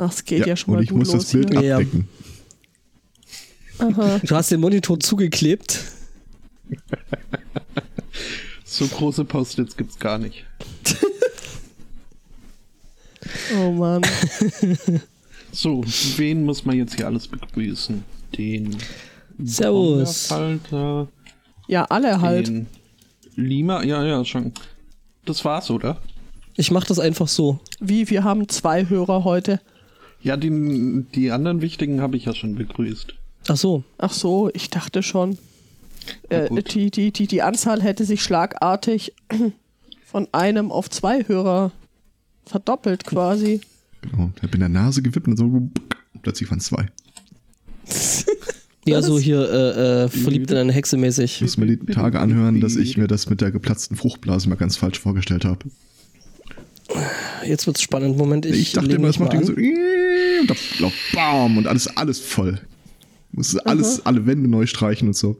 Ach, es geht ja, schon und mal ich gut muss los das Bild hier. Ja. abdecken. Aha. Du hast den Monitor zugeklebt. So große Post-its gibt's gar nicht. Oh Mann. So, wen muss man jetzt hier alles begrüßen? Den Servus. Ja, alle halt. den Lima, ja, ja, schon. Das war's, oder? Ich mach das einfach so. Wie, wir haben zwei Hörer heute. Ja, die, die anderen wichtigen habe ich ja schon begrüßt. Ach so. Ach so, ich dachte schon. Äh, die, die, die, die Anzahl hätte sich schlagartig von einem auf zwei Hörer verdoppelt quasi. Genau. Ich hab in der Nase gewippt und so plötzlich waren es zwei. Ja, so hier äh, äh, verliebt in eine Hexe mäßig. Ich muss mir die Tage anhören, dass ich mir das mit der geplatzten Fruchtblase mal ganz falsch vorgestellt habe. Jetzt wird's spannend. Moment, ich, Ich, dachte immer, das macht irgendwie so an. Und da glaub, bam und alles, alles voll. Muss alles, alle Wände neu streichen und so.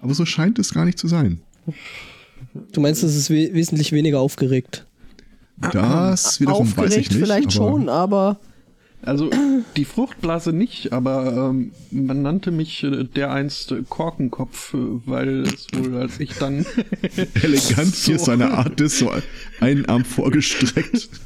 Aber so scheint es gar nicht zu sein. Du meinst, es ist we wesentlich weniger aufgeregt. Das wiederum weiß Aufgeregt ich nicht. vielleicht aber schon, aber Also die Fruchtblase nicht, aber ähm, man nannte mich äh, dereinst äh, Korkenkopf, äh, weil es wohl, als ich dann Elegant hier So. seine Art ist, so einen Arm vorgestreckt.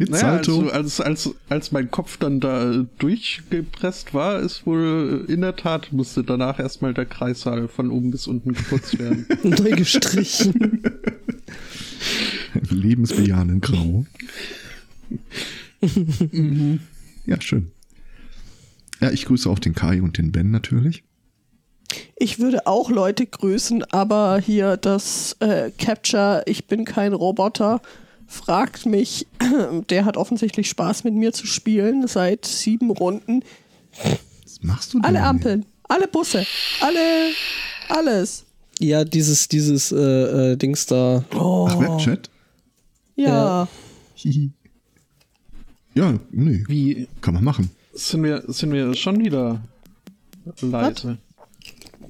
Mit Naja, Salto. also als, als, als mein Kopf dann da durchgepresst war, ist wohl äh, in der Tat musste danach erstmal der Kreissaal von oben bis unten geputzt werden. Neu gestrichen. Lebensbejahenden Grau. ja, schön. Ja, ich grüße auch den Kai und den Ben natürlich. ich würde auch Leute grüßen, aber hier das äh, Capture, ich bin kein Roboter, fragt mich, der hat offensichtlich Spaß mit mir zu spielen seit sieben Runden. Was machst du denn? Alle Ampeln, alle Busse, alle, alles. ja, dieses, dieses äh, äh, Dings da. Oh, Ach, Webchat? ja. Hihi. Ja, nee, Wie kann man machen. sind wir, sind wir schon wieder leise?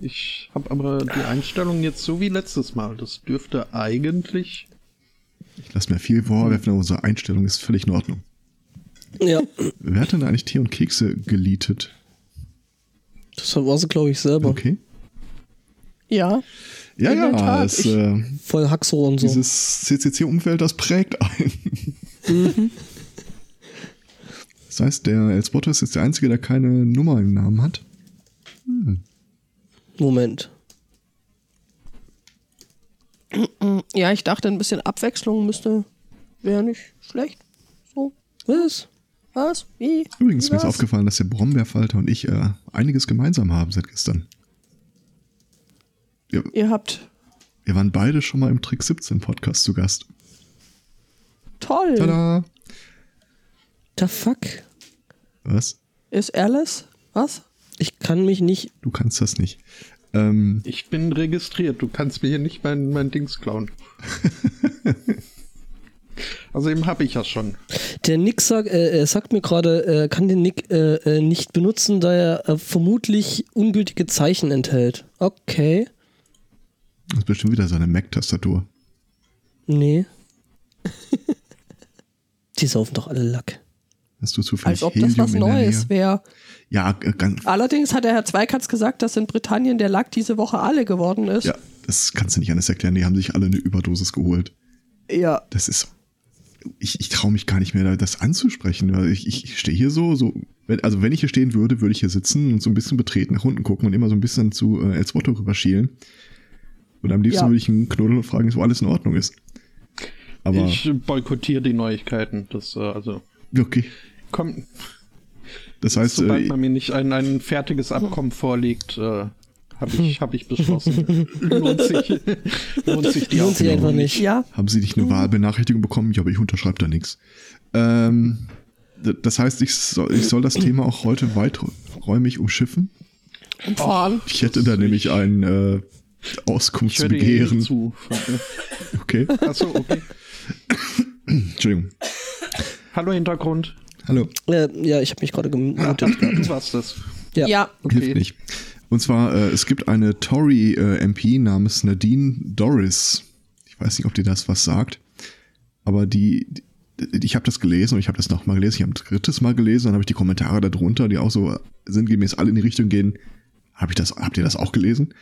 Ich habe aber die Einstellung jetzt so wie letztes Mal. Das dürfte eigentlich. Ich lasse mir viel vorwerfen, aber unsere Einstellung ist völlig in Ordnung. Ja, Wer hat denn eigentlich Tee und Kekse geleatet? das war sie, glaube ich, selber. Okay. Ja, Ja, In der ja, Tat, es, äh, Voll Haxo und so. dieses CCC-Umfeld, das prägt ein. Das heißt, der Elspotter ist jetzt der Einzige, der keine Nummer im Namen hat. Moment. Ja, ich dachte, ein bisschen Abwechslung müsste, wäre nicht schlecht. So, Was? was? Wie? Übrigens, Wie mir ist aufgefallen, dass der Brombeerfalter und ich äh, einiges gemeinsam haben seit gestern. Wir, Ihr habt wir waren beide schon mal im Trick 17 Podcast zu Gast. toll. Tada! The fuck? Was? Ist Alice? Was? Ich kann mich nicht. Du kannst das nicht. Ähm, Ich bin registriert. Du kannst mir hier nicht mein, mein Dings klauen. also eben habe ich ja schon. Der Nick sagt, äh, er sagt mir gerade, äh, kann den Nick äh, äh, nicht benutzen, da er äh, vermutlich ungültige Zeichen enthält. Okay. das ist bestimmt wieder seine Mac-Tastatur. Nee. Die saufen doch alle Lack. Hast du zufällig Als ob das was Neues wäre. Ja, äh, ganz, Allerdings hat der Herr Zweikatz gesagt, dass in Britannien der Lack diese Woche alle geworden ist. ja, das kannst du nicht anders erklären. Die haben sich alle eine Überdosis geholt. Ja. Das ist. Ich, ich traue mich gar nicht mehr, das anzusprechen. weil Ich, ich, stehe hier so, so. Wenn, also, wenn ich hier stehen würde, würde ich hier sitzen und so ein bisschen betreten nach unten gucken und immer so ein bisschen zu äh, Elswotto rüberschielen. Und am liebsten Ja. würde ich ihn knuddeln und fragen, wo alles in Ordnung ist. Aber, ich boykottiere die Neuigkeiten. Das, äh, also, okay. kommt, Das heißt, sobald äh, man mir nicht ein, ein fertiges Abkommen vorlegt, äh, habe ich, hab ich beschlossen. lohnt sich, lohnt sich die Lohnt sich einfach nicht. Ja. haben Sie nicht eine Wahlbenachrichtigung bekommen? Ja, aber ich unterschreibe da nichts. Ähm, das heißt, ich soll, ich soll das Thema auch heute weiträumig umschiffen. Fahren. Ich hätte da nämlich ein äh, Ich höre dir eh Auskunftsbegehren. zu. Okay, Achso, okay. Entschuldigung. Hallo Hintergrund. Hallo, Äh, ja, ich habe mich gerade gemutet. Du warst das. Ja. Ja. hilft nicht. Und zwar, äh, es gibt eine Tory-MP namens Nadine Doris. Ich weiß nicht, ob dir das was sagt. Aber die, ich habe das gelesen und ich habe das nochmal gelesen, ich habe ein drittes Mal gelesen, dann habe ich die Kommentare darunter, die auch so sinngemäß alle in die Richtung gehen. Hab ich das, habt ihr das auch gelesen?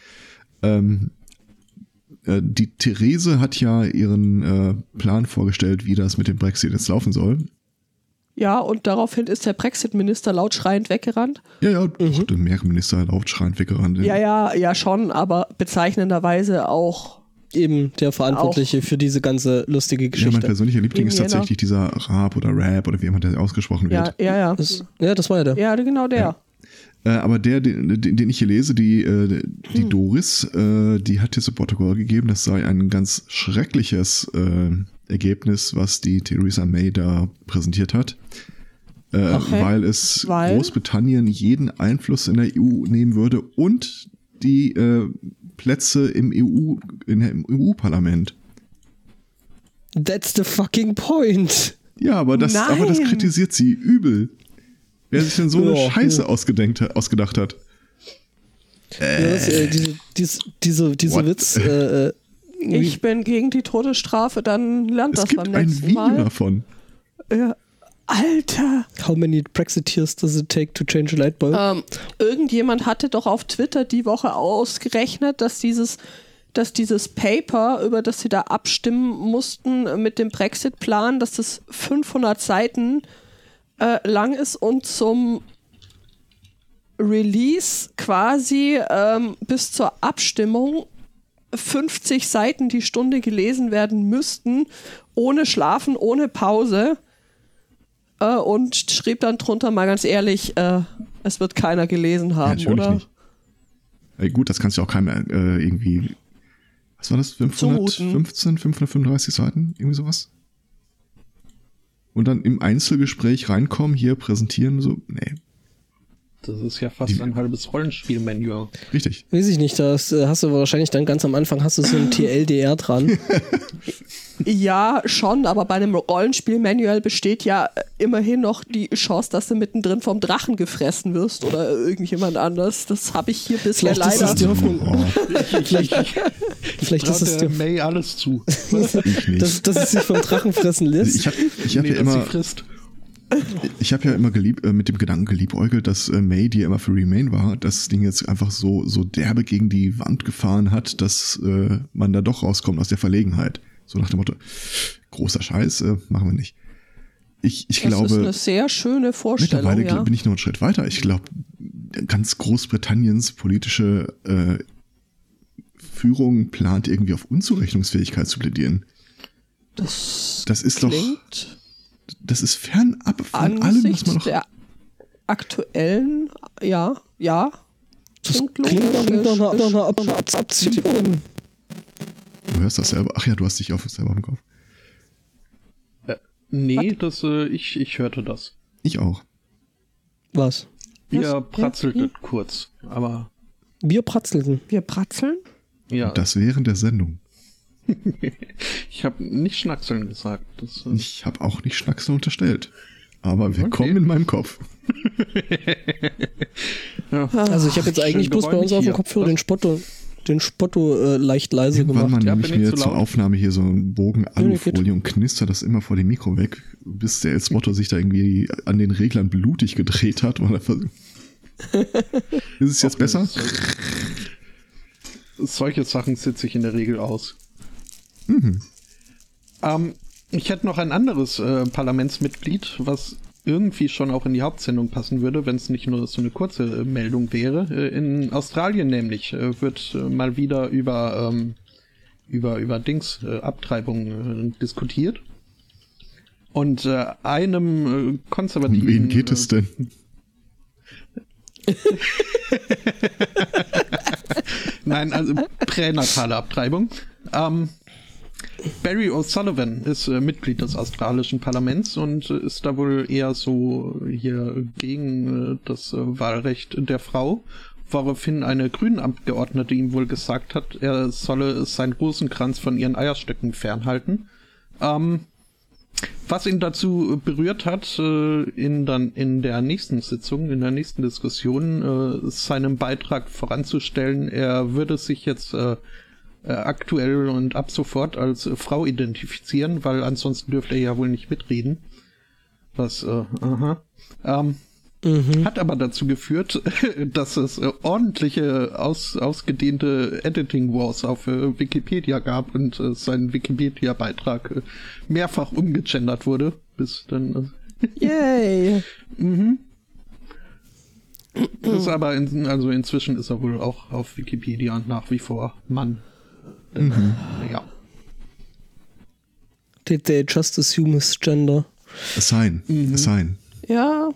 Ähm, äh, die Therese hat ja ihren äh, Plan vorgestellt, wie das mit dem Brexit jetzt laufen soll. Ja, und daraufhin ist der Brexit-Minister laut schreiend weggerannt. Ja, ja, mhm. der Mehrminister laut schreiend weggerannt. Ja, ja, ja, schon, aber bezeichnenderweise auch. Eben der Verantwortliche auch. für diese ganze lustige Geschichte. Ja, mein persönlicher Liebling ist tatsächlich dieser Rap oder Rap oder wie immer der ausgesprochen wird. Ja, ja, ja. Das, ja, das war ja der. Ja, genau der. Ja. Äh, aber der, den, den, ich hier lese, die, äh, die hm. Doris, äh, die hat hier zu Protokoll gegeben, das sei ein ganz schreckliches äh, Ergebnis, was die Theresa May da präsentiert hat. Äh, okay. Weil es weil? Großbritannien jeden Einfluss in der EU nehmen würde und die äh, Plätze im EU, in, im EU-Parlament. That's the fucking point. Ja, aber das, aber das kritisiert sie übel. Wer sich denn so eine oh, Scheiße oh. ausgedenkt, ausgedacht hat. Äh, ja, das, äh, diese, diese, diese, diese Witz. Äh, äh ich bin gegen die Todesstrafe, dann lernt es das beim nächsten ein Video Mal. davon. Ja. Alter! How many Brexiteers does it take to change a light bulb? Ähm, irgendjemand hatte doch auf Twitter die Woche ausgerechnet, dass dieses, dass dieses Paper, über das sie da abstimmen mussten mit dem Brexit-Plan, dass das 500 Seiten äh, lang ist und zum Release quasi ähm, bis zur Abstimmung 50 Seiten die Stunde gelesen werden müssten, ohne Schlafen, ohne Pause äh, und schrieb dann drunter mal ganz ehrlich, äh, es wird keiner gelesen haben, ja, oder? Nicht. Ey, gut, das kannst du auch keinem äh, irgendwie. Was war das? 515, 535 Seiten? Irgendwie sowas? Und dann im Einzelgespräch reinkommen, hier präsentieren, so, nee, das ist ja fast Die, ein halbes Rollenspiel-Manual. Richtig. Weiß ich nicht, da äh, hast du wahrscheinlich dann ganz am Anfang hast du so ein TLDR dran. ja, schon, aber bei einem Rollenspiel-Manual besteht ja immerhin noch die Chance, dass du mittendrin vom Drachen gefressen wirst oder irgendjemand anders. Das habe ich hier bisher vielleicht leider. Ist die Hoffnung. Oh. vielleicht vielleicht ist es der May alles zu. dass, dass es sich vom Drachen fressen lässt. Ich habe ich hab nee, ja immer. Frisst. Ich habe ja immer gelieb, äh, mit dem Gedanken geliebäugelt, dass äh, May, die ja immer für Remain war, das Ding jetzt einfach so, so derbe gegen die Wand gefahren hat, dass äh, man da doch rauskommt aus der Verlegenheit. So nach dem Motto, großer Scheiß, äh, machen wir nicht. Ich, ich das glaube. Das ist eine sehr schöne Vorstellung. Mittlerweile ja. bin ich noch einen Schritt weiter. Ich glaube, ganz Großbritanniens politische äh, Führung plant irgendwie auf Unzurechnungsfähigkeit zu plädieren. Das, das ist doch das ist fernab von allem, was man noch. Der aktuellen, ja, ja. Das klingt, doch nach einer Abziehung. Du hörst das selber. Ach ja, du hast dich auf selber im Kopf. Äh, nee, das, äh, ich, ich hörte das. Ich auch. Was? Wir pratzelten ja? kurz, aber. Wir pratzelten. Wir pratzeln? Ja. Und das während der Sendung. Ich habe nicht Schnackseln gesagt. Das, äh ich habe auch nicht Schnackseln unterstellt. Aber wir okay. kommen in meinem Kopf. ja. Also ich habe jetzt eigentlich bloß bei uns auf dem Kopfhörer den Spotto, den Spotto äh, leicht leise Irgendwann gemacht. Mal nehme ich mir zur Aufnahme hier so einen Bogen Alufolie und knister das immer vor dem Mikro weg, bis der Spotto sich da irgendwie an den Reglern blutig gedreht hat. Ist es jetzt besser? Solche Sachen sitze ich in der Regel aus. Mhm. Ähm, ich hätte noch ein anderes äh, Parlamentsmitglied, was irgendwie schon auch in die Hauptsendung passen würde, wenn es nicht nur so eine kurze äh, Meldung wäre. Äh, in Australien nämlich äh, wird äh, mal wieder über ähm, über über Dings äh, Abtreibung diskutiert. Und einem konservativen. Um wen geht es denn? Nein, also pränatale Abtreibung. Ähm, Barry O'Sullivan ist äh, Mitglied des australischen Parlaments und äh, ist da wohl eher so hier gegen äh, das äh, Wahlrecht der Frau, woraufhin eine Grünabgeordnete ihm wohl gesagt hat, er solle seinen Rosenkranz von ihren Eierstöcken fernhalten. Ähm, was ihn dazu berührt hat, äh, in, dann, in der nächsten Sitzung, in der nächsten Diskussion, äh, seinen Beitrag voranzustellen, er würde sich jetzt äh, aktuell und ab sofort als äh, Frau identifizieren, weil ansonsten dürfte er ja wohl nicht mitreden. Was, äh, aha. Ähm, Mhm. Hat aber dazu geführt, dass es äh, ordentliche, aus, ausgedehnte Editing Wars auf äh, Wikipedia gab und sein Wikipedia-Beitrag mehrfach umgegendert wurde, bis dann. Yay! mhm. Ist aber in, also inzwischen ist er wohl auch auf Wikipedia nach wie vor Mann. Äh, Ja. Did they just assume his gender? Assign. Assign. Ja,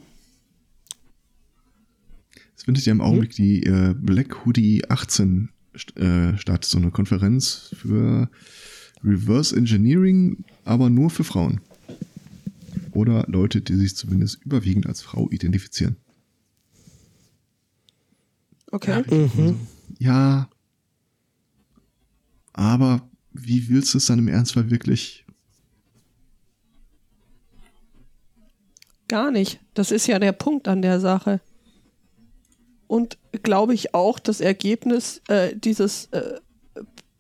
Es findet ja im Augenblick die äh, Black Hoodie 18 st äh, statt, so eine Konferenz für Reverse Engineering, aber nur für Frauen. Oder Leute, die sich zumindest überwiegend als Frau identifizieren. okay. Ja, aber wie willst du es dann im Ernstfall wirklich? Gar nicht. Das ist ja der Punkt an der Sache. Und glaube ich auch, das Ergebnis äh, dieses äh,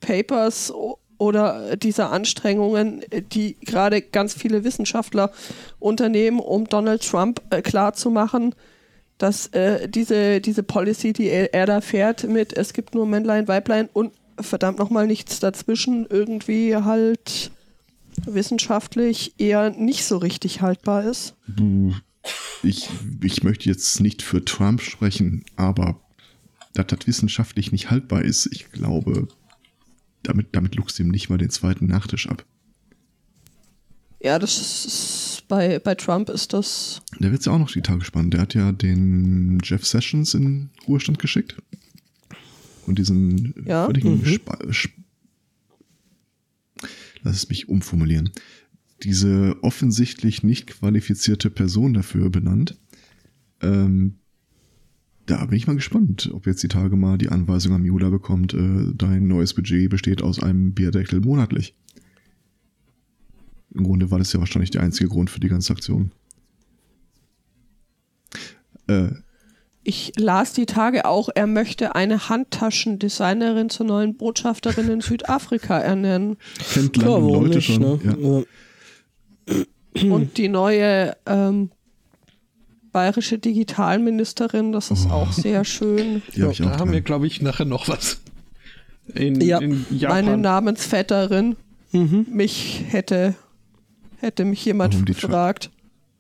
Papers oder dieser Anstrengungen, die gerade ganz viele Wissenschaftler unternehmen, um Donald Trump äh, klarzumachen, dass äh, diese, diese Policy, die er, er da fährt, mit es gibt nur Männlein, Weiblein und verdammt nochmal nichts dazwischen, irgendwie halt wissenschaftlich eher nicht so richtig haltbar ist. Ich, ich möchte jetzt nicht für Trump sprechen, aber dass das wissenschaftlich nicht haltbar ist, ich glaube, damit, damit luchst du ihm nicht mal den zweiten Nachtisch ab. Ja, das ist bei, bei Trump ist das. Der wird ja auch noch die Tage spannend. Der hat ja den Jeff Sessions in Ruhestand geschickt. Und diesen Ja, völligen mhm. Spa Sp Lass es mich umformulieren. Diese offensichtlich nicht qualifizierte Person dafür benannt. Ähm, da bin ich mal gespannt, ob jetzt die Tage mal die Anweisung am Jula bekommt, äh, dein neues Budget besteht aus einem Bierdeckel monatlich. Im Grunde war das ja wahrscheinlich der einzige Grund für die ganze Aktion. Äh, Ich las die Tage auch, er möchte eine Handtaschendesignerin zur neuen Botschafterin in Südafrika ernennen. kennt Klar, Leute nicht, schon. ne? Ja. Ja. Und die neue ähm, bayerische Digitalministerin, das ist Oh. auch sehr schön. Die hab ich da haben wir, dran. glaube ich, nachher noch was. In, Ja. in Meine. Namensvetterin, Mhm. mich hätte, hätte mich jemand Warum die Tra- gefragt.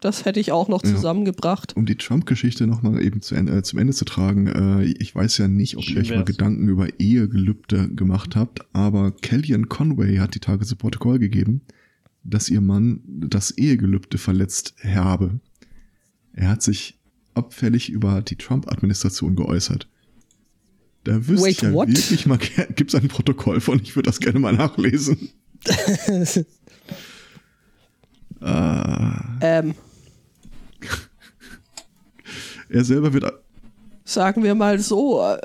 Das hätte ich auch noch Ja. zusammengebracht. Um die Trump-Geschichte nochmal eben zu, Ende- äh, zum Ende zu tragen, äh, ich weiß ja nicht, ob ihr euch mal. Gedanken über Ehegelübde gemacht habt, aber Kellyanne Conway hat die Tage zu Protokoll gegeben, dass ihr Mann das Ehegelübde verletzt habe. Er hat sich abfällig über die Trump-Administration geäußert. Da wüsste Wait, ich ja what? wirklich mal, gibt es ein Protokoll von, ich würde das gerne mal nachlesen. Ah, Ähm, er selber wird sagen wir mal so, äh,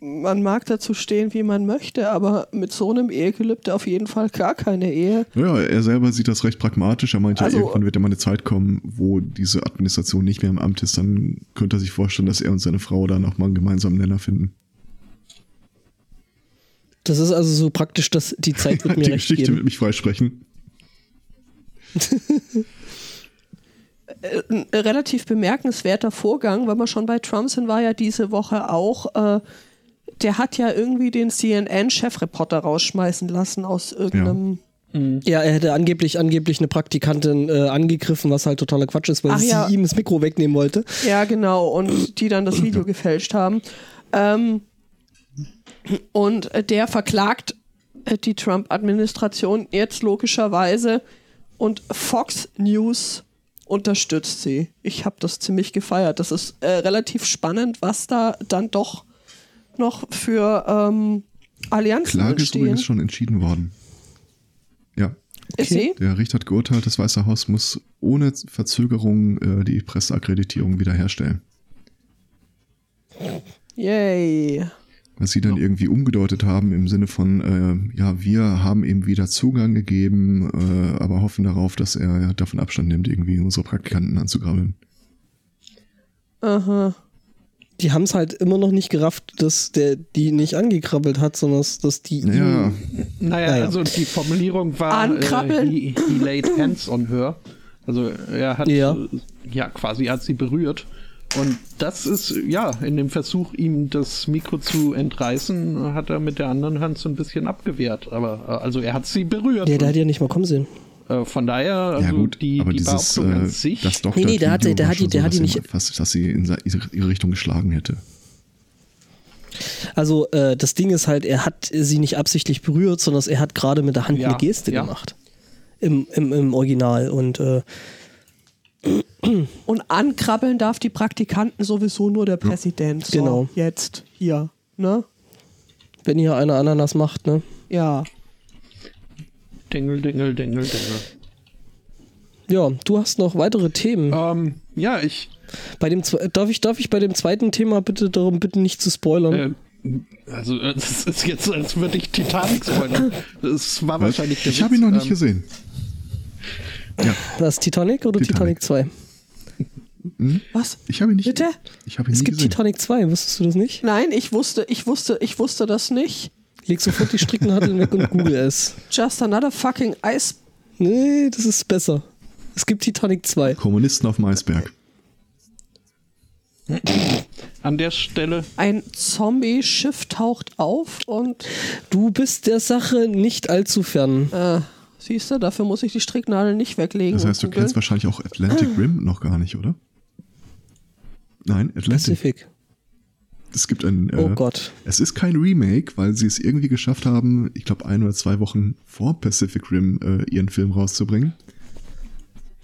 man mag dazu stehen, wie man möchte, aber mit so einem Ehegelübde auf jeden Fall gar keine Ehe. Ja, er selber sieht das recht pragmatisch. Er meint Also- ja, irgendwann wird ja mal eine Zeit kommen, wo diese Administration nicht mehr im Amt ist. Dann könnte er sich vorstellen, dass er und seine Frau da nochmal einen gemeinsamen Nenner finden. Das ist also so praktisch, dass die Zeit wird mir die recht Geschichte geben. wird mich freisprechen. Äh, Ein relativ bemerkenswerter Vorgang, wenn wir schon bei Trump sind, war ja diese Woche auch, äh, der hat ja irgendwie den CNN-Chefreporter rausschmeißen lassen aus irgendeinem. Ja, er hätte angeblich, angeblich eine Praktikantin äh, angegriffen, was halt totaler Quatsch ist, weil Ach sie ja. ihm das Mikro wegnehmen wollte. Ja, genau, und die dann das Video gefälscht haben. Ähm, und der verklagt äh, die Trump-Administration jetzt logischerweise und Fox News unterstützt sie. Ich habe das ziemlich gefeiert. Das ist äh, relativ spannend, was da dann doch noch für ähm, Allianzen Klage ist entstehen. übrigens schon entschieden worden. Ja, Ist sie? der Richter hat geurteilt, das Weiße Haus muss ohne Verzögerung äh, die Presseakkreditierung wiederherstellen. Yay. Was sie dann irgendwie umgedeutet haben im Sinne von, äh, ja, wir haben ihm wieder Zugang gegeben, äh, aber hoffen darauf, dass er davon Abstand nimmt, irgendwie unsere Praktikanten anzugrabbeln. Aha. die haben es halt immer noch nicht gerafft, dass der die nicht angekrabbelt hat, sondern dass, dass die Ja, ihm- Naja, Naja. also die Formulierung war, äh, Ankrabbeln. he, he laid hands on her. Also er hat Ja. äh, ja quasi er hat sie berührt. Und das ist, ja, in dem Versuch, ihm das Mikro zu entreißen, hat er mit der anderen Hand so ein bisschen abgewehrt. Aber äh, also er hat sie berührt. Ja, der hat ja nicht mal kommen sehen. äh, von daher, also ja gut, die, aber die dieses, Behauptung an äh, sich. das Nee, nee, der hat- der hat die- der so, hat die dass nicht- sie Fast, dass sie in ihre Richtung geschlagen hätte. Also äh, das Ding ist halt, er hat sie nicht absichtlich berührt, sondern er hat gerade mit der Hand Ja, eine Geste ja. gemacht. Im, im, Im Original. Und äh, Und ankrabbeln darf die Praktikanten sowieso nur der Präsident. So, Genau. Jetzt, hier, ne? wenn hier einer Ananas macht, ne? Ja. Dingel, dingel, dingel, dingel. Ja, du hast noch weitere Themen. Ähm, ja, ich Bei dem darf ich darf ich bei dem zweiten Thema bitte darum bitten nicht zu spoilern. Äh, also, äh, das ist jetzt, als würde ich Titanic spoilern. Das war wahrscheinlich der ich habe ihn noch nicht ähm, gesehen. Ja, Was Titanic oder Titanic, Titanic. 2? Was? ich habe ihn nicht. Bitte? Ich habe ihn Es nie gibt gesehen. Titanic 2, wusstest du das nicht? Nein, ich wusste, ich wusste, ich wusste das nicht. Leg sofort die Stricknadeln weg und google es. Just another fucking ice. Nee, das ist besser. Es gibt Titanic 2. Kommunisten auf dem Eisberg. An der Stelle, Ein Zombie-Schiff taucht auf und Du bist der Sache nicht allzu fern. äh, siehst du, dafür muss ich die Stricknadel nicht weglegen. Das heißt, du kennst wahrscheinlich auch Atlantic Rim noch gar nicht, oder? Nein, Atlantic. Pacific. Es gibt ein. Äh, Oh Gott. Es ist kein Remake, weil sie es irgendwie geschafft haben, ich glaube ein oder zwei Wochen vor Pacific Rim äh, ihren Film rauszubringen.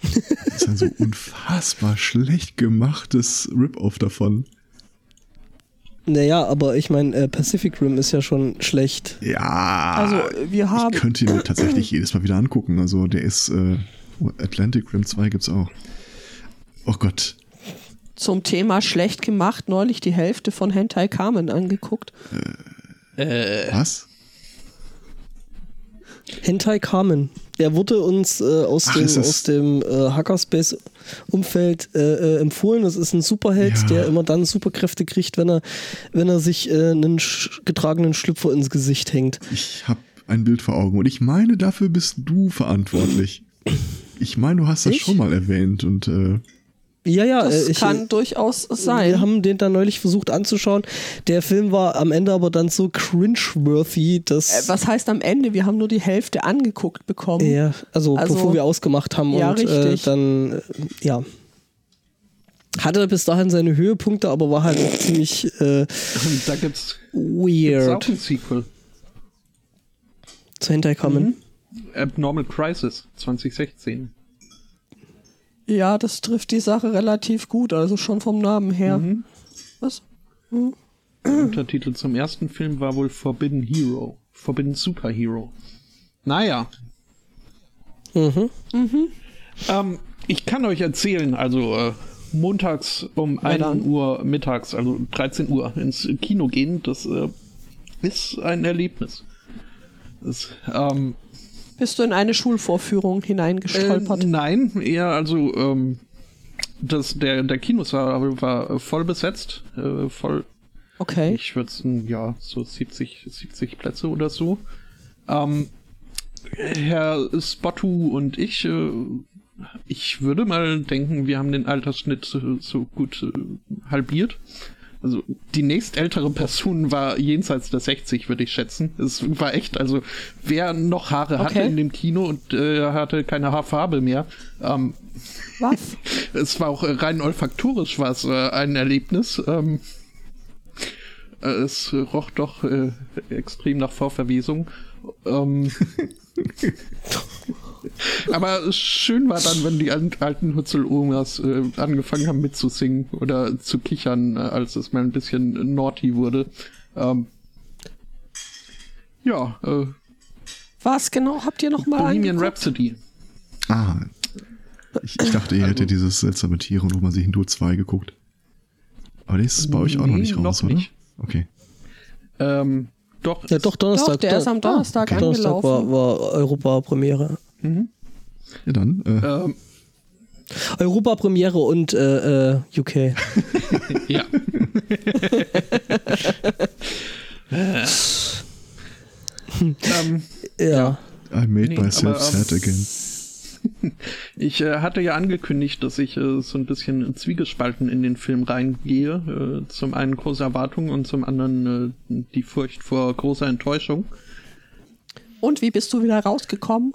Das ist ein so unfassbar schlecht gemachtes Rip-Off davon. Naja, aber ich meine, äh, Pacific Rim ist ja schon schlecht. Ja. Also, wir haben- Ich könnte ihn mir tatsächlich jedes Mal wieder angucken. Also der ist. Äh, Atlantic Rim 2 gibt's auch. Oh Gott. Zum Thema schlecht gemacht neulich die Hälfte von Hentai Carmen angeguckt. Was? Hentai Carmen. Der wurde uns äh, aus, Ach, dem, aus dem äh, Hackerspace-Umfeld äh, äh, empfohlen. Das ist ein Superheld, Ja. der immer dann Superkräfte kriegt, wenn er, wenn er sich äh, einen sch getragenen Schlüpfer ins Gesicht hängt. Ich habe ein Bild vor Augen und ich meine, dafür bist du verantwortlich. Ich meine, du hast das Ich? schon mal erwähnt und äh, Ja, ja, äh, ich, kann durchaus sein. Wir haben den dann neulich versucht anzuschauen. Der Film war am Ende aber dann so cringe-worthy, Äh, dass. was heißt am Ende? Wir haben nur die Hälfte angeguckt bekommen. ja, also, Also- bevor wir ausgemacht haben Ja, und äh, dann, äh, ja. Hatte bis dahin seine Höhepunkte, aber war halt auch ziemlich äh, da gibt's, gibt's auch weird ein Sequel. zu hinterkommen. Abnormal Crisis 2016. Ja, das trifft die Sache relativ gut, also schon vom Namen her. Was? Der Untertitel zum ersten Film war wohl Forbidden Hero. Forbidden Superhero. Naja. Mhm. Ähm, ich kann euch erzählen, also äh, montags um 1 dann. Uhr mittags, also 13 Uhr ins Kino gehen, das äh, ist ein Erlebnis. Das, ähm, Bist du in eine Schulvorführung hineingestolpert? Äh, nein, eher also ähm, das, der, der Kinosaal war voll besetzt, äh, voll okay. Ich würde ja, so 70, 70 Plätze oder so. Ähm, Herr Spottu und ich, äh, ich würde mal denken, wir haben den Altersschnitt äh, so gut äh, halbiert. Also die nächstältere Person war jenseits der 60, würde ich schätzen. Es war echt, also wer noch Haare hatte Okay. in dem Kino und äh, hatte keine Haarfarbe mehr, ähm, Was? es war auch äh, rein olfaktorisch war es äh, ein Erlebnis. Ähm, äh, es roch doch äh, extrem nach Vorverwesung. Ähm, aber schön war dann, wenn die al- alten Hutzel-Omas äh, angefangen haben mitzusingen oder zu kichern, äh, als es mal ein bisschen naughty wurde. Ähm, ja, äh, Was genau habt ihr nochmal Bohemian angeguckt? Rhapsody. ah. Ich, ich dachte, ihr hättet dieses seltsame Tiere und wo man sich in Dur 2 geguckt. Aber der ist bei euch auch noch Nee, nicht raus, noch oder? nicht. Okay. Ähm, doch, Ja, doch, Donnerstag. Doch, der ist am Donnerstag okay. Donnerstag war, angelaufen. war Europa-Premiere. Ja, dann. Äh, Ähm, Europa-Premiere und äh, äh, UK. Ja. ähm, Ja. I made Nee, myself aber, ähm, sad again. Ich äh, hatte ja angekündigt, dass ich äh, so ein bisschen zwiegespalten in den Film reingehe. Äh, zum einen große Erwartungen und zum anderen äh, die Furcht vor großer Enttäuschung. Und wie bist du wieder rausgekommen?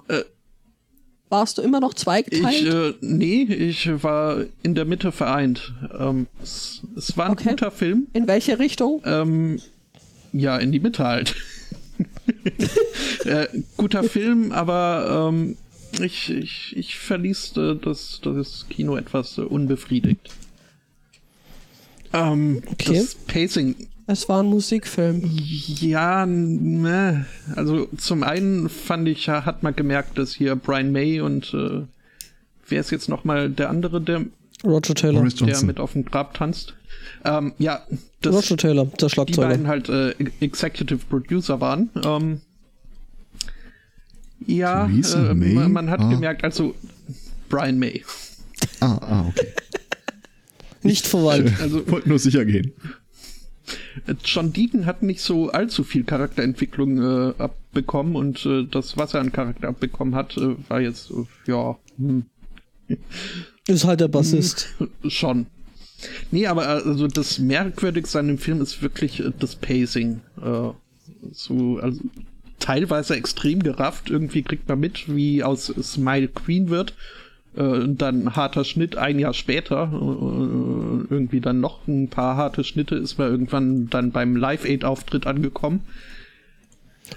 Warst du immer noch zweigeteilt? Ich, äh, nee, ich war in der Mitte vereint. Ähm, es, es war ein Okay. guter Film. In welche Richtung? Ähm, ja, in die Mitte halt. äh, guter Film, aber ähm, ich, ich, ich verließ äh, das, das Kino etwas äh, unbefriedigt. Ähm, Okay. Das Pacing, Es war ein Musikfilm. ja, ne. Also zum einen fand ich, hat man gemerkt, dass hier Brian May und äh, wer ist jetzt nochmal der andere, der, Roger Taylor. Der mit auf dem Grab tanzt? Ähm, ja, das, Roger Taylor, der die Schlagzeuger. beiden halt äh, Executive Producer waren. Ähm, ja, äh, May? man, man hat Ah. gemerkt, also Brian May. Ah, ah, okay. Nicht verwandt. Also Wollte nur sicher gehen. John Deacon hat nicht so allzu viel Charakterentwicklung äh, abbekommen und äh, das, was er an Charakter abbekommen hat, äh, war jetzt, äh, ja, hm, Ist halt der Bassist. schon. Nee, aber also das Merkwürdigste an dem Film ist wirklich äh, das Pacing. Äh, so, also teilweise extrem gerafft. Irgendwie kriegt man mit, wie aus Smile Queen wird. Äh, und dann harter Schnitt ein Jahr später. Äh, irgendwie dann noch ein paar harte Schnitte ist man irgendwann dann beim Live-Aid-Auftritt angekommen.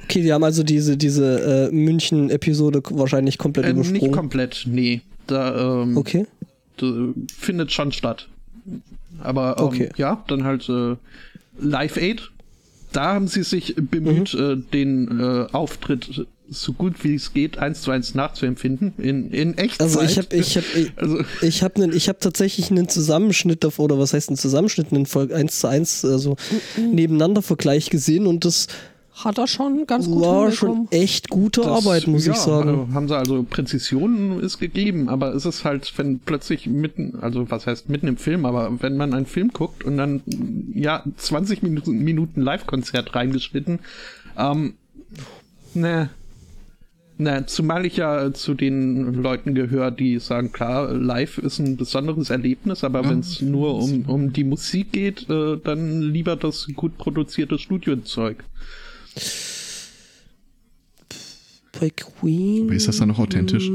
Okay, die haben also diese, diese äh, München-Episode wahrscheinlich komplett Äh, nicht übersprungen. komplett, nee. Da ähm, Okay. d- findet schon statt. Aber ähm, Okay. ja, dann halt äh, Live Aid. Da haben sie sich bemüht, Mhm. den Auftritt so gut wie es geht eins zu eins nachzuempfinden in in Echtzeit. Also ich habe ich hab, ich, also ich hab nen, ich hab tatsächlich einen Zusammenschnitt davor, oder was heißt ein Zusammenschnitt, einen Folge 1 zu 1, also nebeneinander Vergleich gesehen und das Hat er schon ganz gut war schon echt gute das- Arbeit, muss ja, ich sagen. also haben sie also Präzision ist gegeben, aber es ist halt, wenn plötzlich mitten, also was heißt mitten im Film, aber wenn man einen Film guckt und dann ja 20 Minuten, Minuten Live-Konzert reingeschnitten, ähm, ne, ne, zumal ich ja zu den Leuten gehöre, die sagen, klar, live ist ein besonderes Erlebnis, aber wenn es nur um, um die Musik geht, äh, dann lieber das gut produzierte Studiozeug. Bei Queen. Aber ist das dann noch authentisch?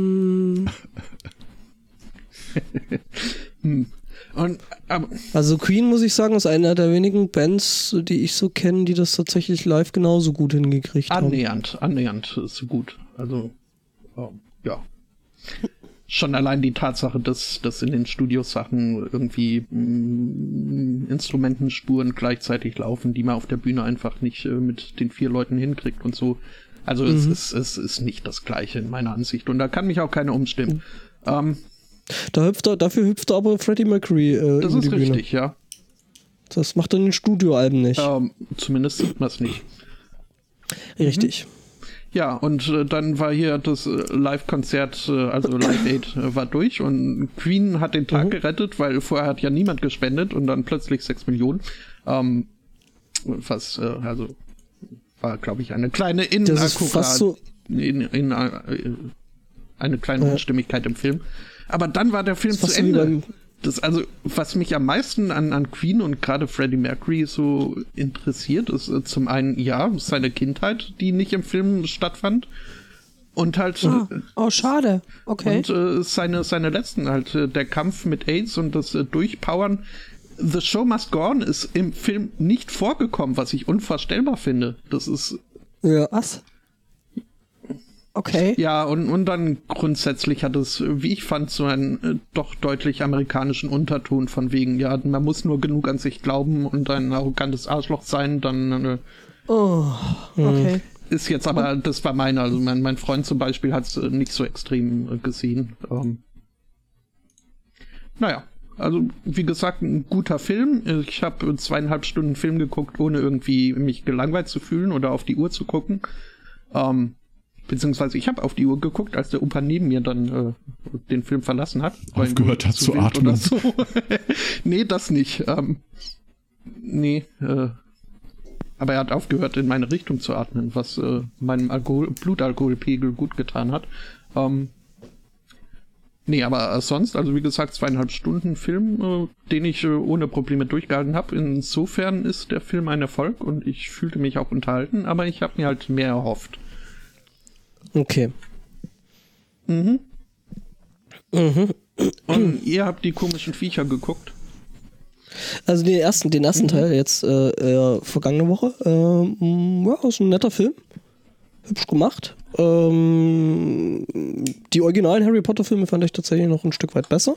Und aber Also Queen, muss ich sagen, ist einer der wenigen Bands, die ich so kenne, die das tatsächlich live genauso gut hingekriegt haben. Annähernd, annähernd so gut. Also, ähm, ja. Schon allein die Tatsache, dass, dass in den Studios Sachen irgendwie mm, Instrumentenspuren gleichzeitig laufen, die man auf der Bühne einfach nicht äh, mit den vier Leuten hinkriegt und so. Also es, ist, es ist nicht das Gleiche in meiner Ansicht. Und da kann mich auch keiner umstimmen. Ähm, Da hüpft er, dafür hüpft er aber Freddie Mercury äh, das ist die Bühne. richtig, ja. Das macht er in den Studioalben nicht. Ähm, zumindest sieht man es nicht. Richtig. Ja, und äh, dann war hier das äh, Live-Konzert, äh, also Live Aid äh, war durch und Queen hat den Tag Mhm. gerettet, weil vorher hat ja niemand gespendet und dann plötzlich 6 Millionen. Ähm, was, äh, also war, glaube ich, eine kleine fast so- in, in, äh, eine kleine. Unstimmigkeit im Film. Aber dann war der Film zu Ende. Das, also, was mich am meisten an, an Queen und gerade Freddie Mercury so interessiert, ist äh, zum einen, ja, seine Kindheit, die nicht im Film stattfand. Und halt Ah, oh, schade. Okay. und äh, seine, seine letzten, halt äh, der Kampf mit AIDS und das äh, Durchpowern. The Show Must Go On ist im Film nicht vorgekommen, was ich unvorstellbar finde. Das ist Ja. Was? Okay. Ja, und, und dann grundsätzlich hat es, wie ich fand, so einen äh, doch deutlich amerikanischen Unterton von wegen, ja, man muss nur genug an sich glauben und ein arrogantes Arschloch sein, dann äh, Oh, okay. ist jetzt aber, das war meine, also mein, mein Freund zum Beispiel hat es äh, nicht so extrem äh, gesehen. Ähm, naja, also wie gesagt, ein guter Film. Ich habe zweieinhalb Stunden Film geguckt, ohne irgendwie mich gelangweilt zu fühlen oder auf die Uhr zu gucken. Ähm, beziehungsweise ich habe auf die Uhr geguckt, als der Opa neben mir dann äh, den Film verlassen hat. Aufgehört hat zu wild atmen. So. nee, das nicht. Ähm, nee, äh, aber er hat aufgehört, in meine Richtung zu atmen, was äh, meinem Alkohol Blutalkoholpegel gut getan hat. Ähm, nee, aber äh, sonst, also wie gesagt, zweieinhalb Stunden Film, äh, den ich äh, ohne Probleme durchgehalten habe. Insofern ist der Film ein Erfolg und ich fühlte mich auch unterhalten, aber ich habe mir halt mehr erhofft. Okay. Und ihr habt die komischen Viecher geguckt. Also den ersten, den ersten Teil jetzt äh, äh, vergangene Woche. Ähm, ja, ist ein netter Film. Hübsch gemacht. Ähm, die originalen Harry Potter Filme fand ich tatsächlich noch ein Stück weit besser.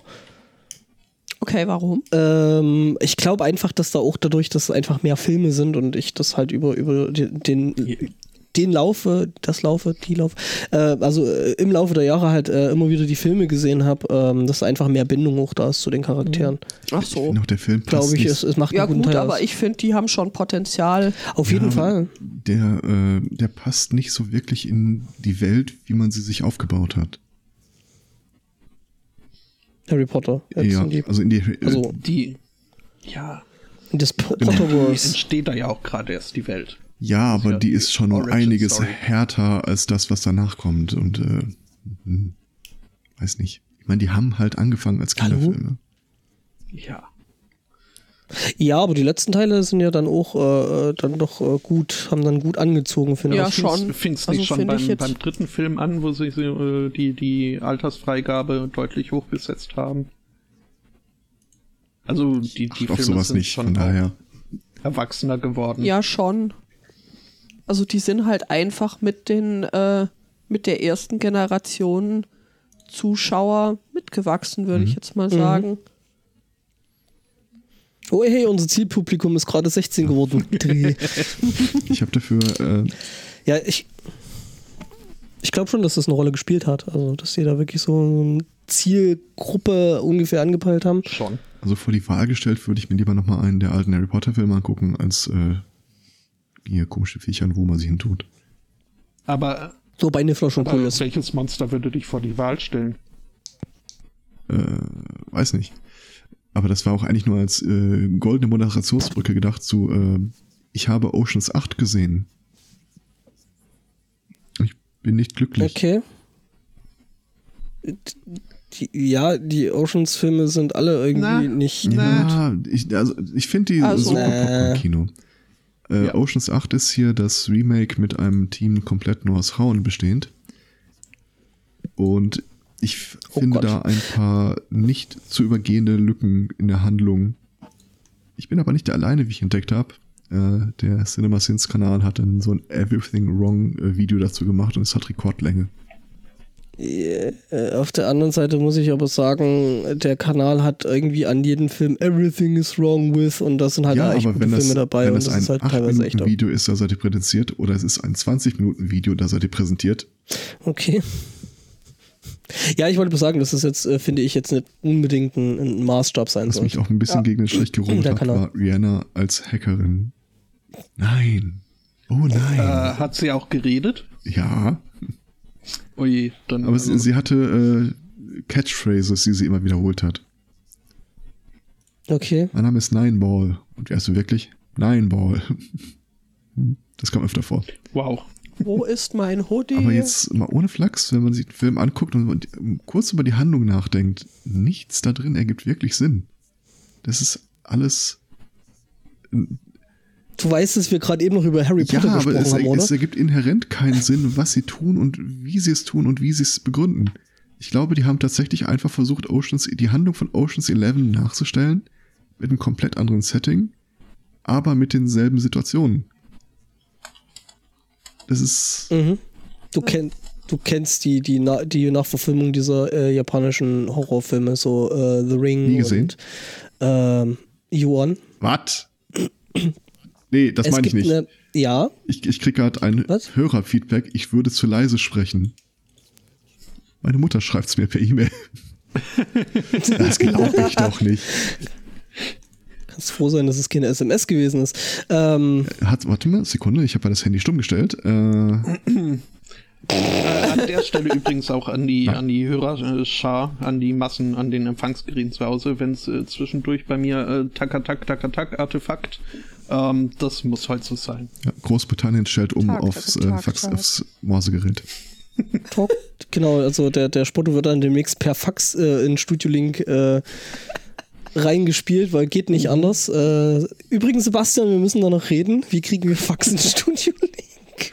Okay, warum? Ähm, ich glaube einfach, dass da auch dadurch, dass es einfach mehr Filme sind und ich das halt über, über den, den, den Laufe, das Laufe, die Laufe, äh, also äh, im Laufe der Jahre halt äh, immer wieder die Filme gesehen habe, ähm, dass einfach mehr Bindung auch da ist zu den Charakteren. Ach Ich so. finde auch, der Film passt Glaube ich, nicht. es, es macht Ja einen guten gut, Teil aber aus. ich finde, die haben schon Potenzial. Auf jeden Ja, Fall. Der, äh, der passt nicht so wirklich in die Welt, wie man sie sich aufgebaut hat. Harry Potter. Jetzt Ja, die, also in die, also Die, ja, in das die Potterverse. entsteht da ja auch gerade erst die Welt. Ja, aber ja die ist schon um einiges Story. härter als das, was danach kommt. Und äh, hm, weiß nicht. Ich meine, die haben halt angefangen als Hallo? Kinderfilme. Ja. Ja, aber die letzten Teile sind ja dann auch äh, dann doch äh, gut, haben dann gut angezogen, finde Ja, ich. schon. Fing's Also nicht schon beim, beim dritten Film an, wo sie äh, die, die Altersfreigabe deutlich hochgesetzt haben? Also die, die Ach, Filme sowas sind nicht, schon von daher. auch erwachsener geworden. Ja, schon. Also die sind halt einfach mit den, äh, mit der ersten Generation Zuschauer mitgewachsen, würde ich jetzt mal sagen. Oh hey, unser Zielpublikum ist gerade 16 geworden. Ich habe dafür, äh, ja, ich ich glaube schon, dass das eine Rolle gespielt hat. Also, dass die da wirklich so eine Zielgruppe ungefähr angepeilt haben. Schon. also vor die Wahl gestellt, würde ich mir lieber nochmal einen der alten Harry Potter Filme angucken, als äh, hier komische Viechern, wo man sie hin tut. Aber, Wobei Niffler schon cool aber ist. welches Monster würde dich vor die Wahl stellen? Äh, weiß nicht. Aber das war auch eigentlich nur als äh, goldene Moderationsbrücke gedacht zu, äh, ich habe Oceans 8 gesehen. Ich bin nicht glücklich. Okay. Die, ja, die Oceans-Filme sind alle irgendwie Na, nicht. Ja, ich, also ich finde die Also- super Nee. Popcorn-Kino. Äh, Ja. Oceans 8 ist hier das Remake mit einem Team komplett nur aus Frauen bestehend. Und ich Oh finde Gott. da ein paar nicht zu übergehende Lücken in der Handlung. Ich bin aber nicht der alleine, wie ich entdeckt habe. Äh, der CinemaSins-Kanal hat dann so ein Everything Wrong-Video dazu gemacht und es hat Rekordlänge. Äh, auf der anderen Seite muss ich aber sagen, der Kanal hat irgendwie an jedem Film Everything is wrong with und da sind halt ja, echt aber gute wenn das, Filme dabei wenn und das das ein ist halt teilweise echt 8-Minuten-Video ist, da seid ihr präsentiert, oder es ist ein 20-Minuten-Video, da seid ihr präsentiert, Okay. Ja, ich wollte bloß sagen, dass das jetzt, äh, finde ich, jetzt nicht unbedingt ein, ein Maßstab sein Was soll. mich auch ein bisschen Ja. gegen den Strich Der hat, war Rihanna als Hackerin. Nein. Oh Äh, nein. hat sie auch geredet? ja, Ui, dann. aber also, sie, sie hatte äh, Catchphrases, die sie immer wiederholt hat. Okay. Mein Name ist Nineball. Und wie heißt du wirklich? Nineball. Hm, Das kommt öfter vor. wow. Wo ist mein Hoodie? Aber jetzt mal ohne Flachs, wenn man sich den Film anguckt und kurz über die Handlung nachdenkt, nichts da drin ergibt wirklich Sinn. Das ist alles Du weißt, dass wir gerade eben noch über Harry Ja, Potter aber gesprochen es, haben, oder? es ergibt inhärent keinen Sinn, was sie tun und wie sie es tun und wie sie es begründen. Ich glaube, die haben tatsächlich einfach versucht, Oceans, die Handlung von Oceans 11 nachzustellen, mit einem komplett anderen Setting, aber mit denselben Situationen. Das ist, Mhm. Du, kenn, du kennst die, die, Na die Nachverfilmung dieser äh, japanischen Horrorfilme, so äh, The Ring Nie gesehen. und ähm, Yuan. was? Nee, das meine ich nicht. eine, ja, Ich, ich kriege gerade ein Was? Hörerfeedback, ich würde zu leise sprechen. Meine Mutter schreibt es mir per E-Mail. das glaube ich doch nicht. kannst froh sein, dass es keine SMS gewesen ist. Ähm, Hat, warte mal, Sekunde, ich habe ja das Handy stumm gestellt. Äh, Äh, an der Stelle übrigens auch an die, an die Hörerschar, an die Massen, an den Empfangsgeräten zu Hause, wenn es äh, zwischendurch bei mir äh, Takatak, Takatak, Artefakt, ähm, das muss heute so sein. Ja, Großbritannien stellt um Tag, aufs, Tag, äh, Tag, Fax, Tag. aufs Morsegerät. Talk. Genau, also der, der Spotto wird dann demnächst per Fax äh, in Studio Link äh, reingespielt, weil geht nicht anders. Äh, übrigens, Sebastian, wir müssen da noch reden. Wie kriegen wir Fax in Studio Link?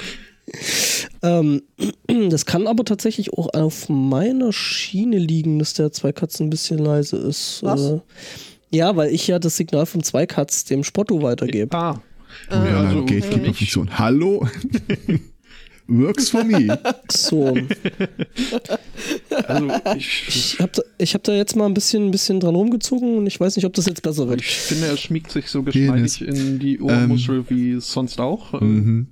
ähm, das kann aber tatsächlich auch auf meiner Schiene liegen, dass der Zweikatz ein bisschen leise ist. Was? Ja, weil ich ja das Signal vom Zweikatz dem Spotto weitergebe. Ah. Ja, Ja, also Gatekeeper-Funktion. Hallo? Works for me. So. Also ich, Ich habe da, ich hab da jetzt mal ein bisschen, ein bisschen dran rumgezogen und ich weiß nicht, ob das jetzt besser wird. ich finde, er schmiegt sich so geschmeidig in die Ohrmuschel wie sonst auch. Mhm.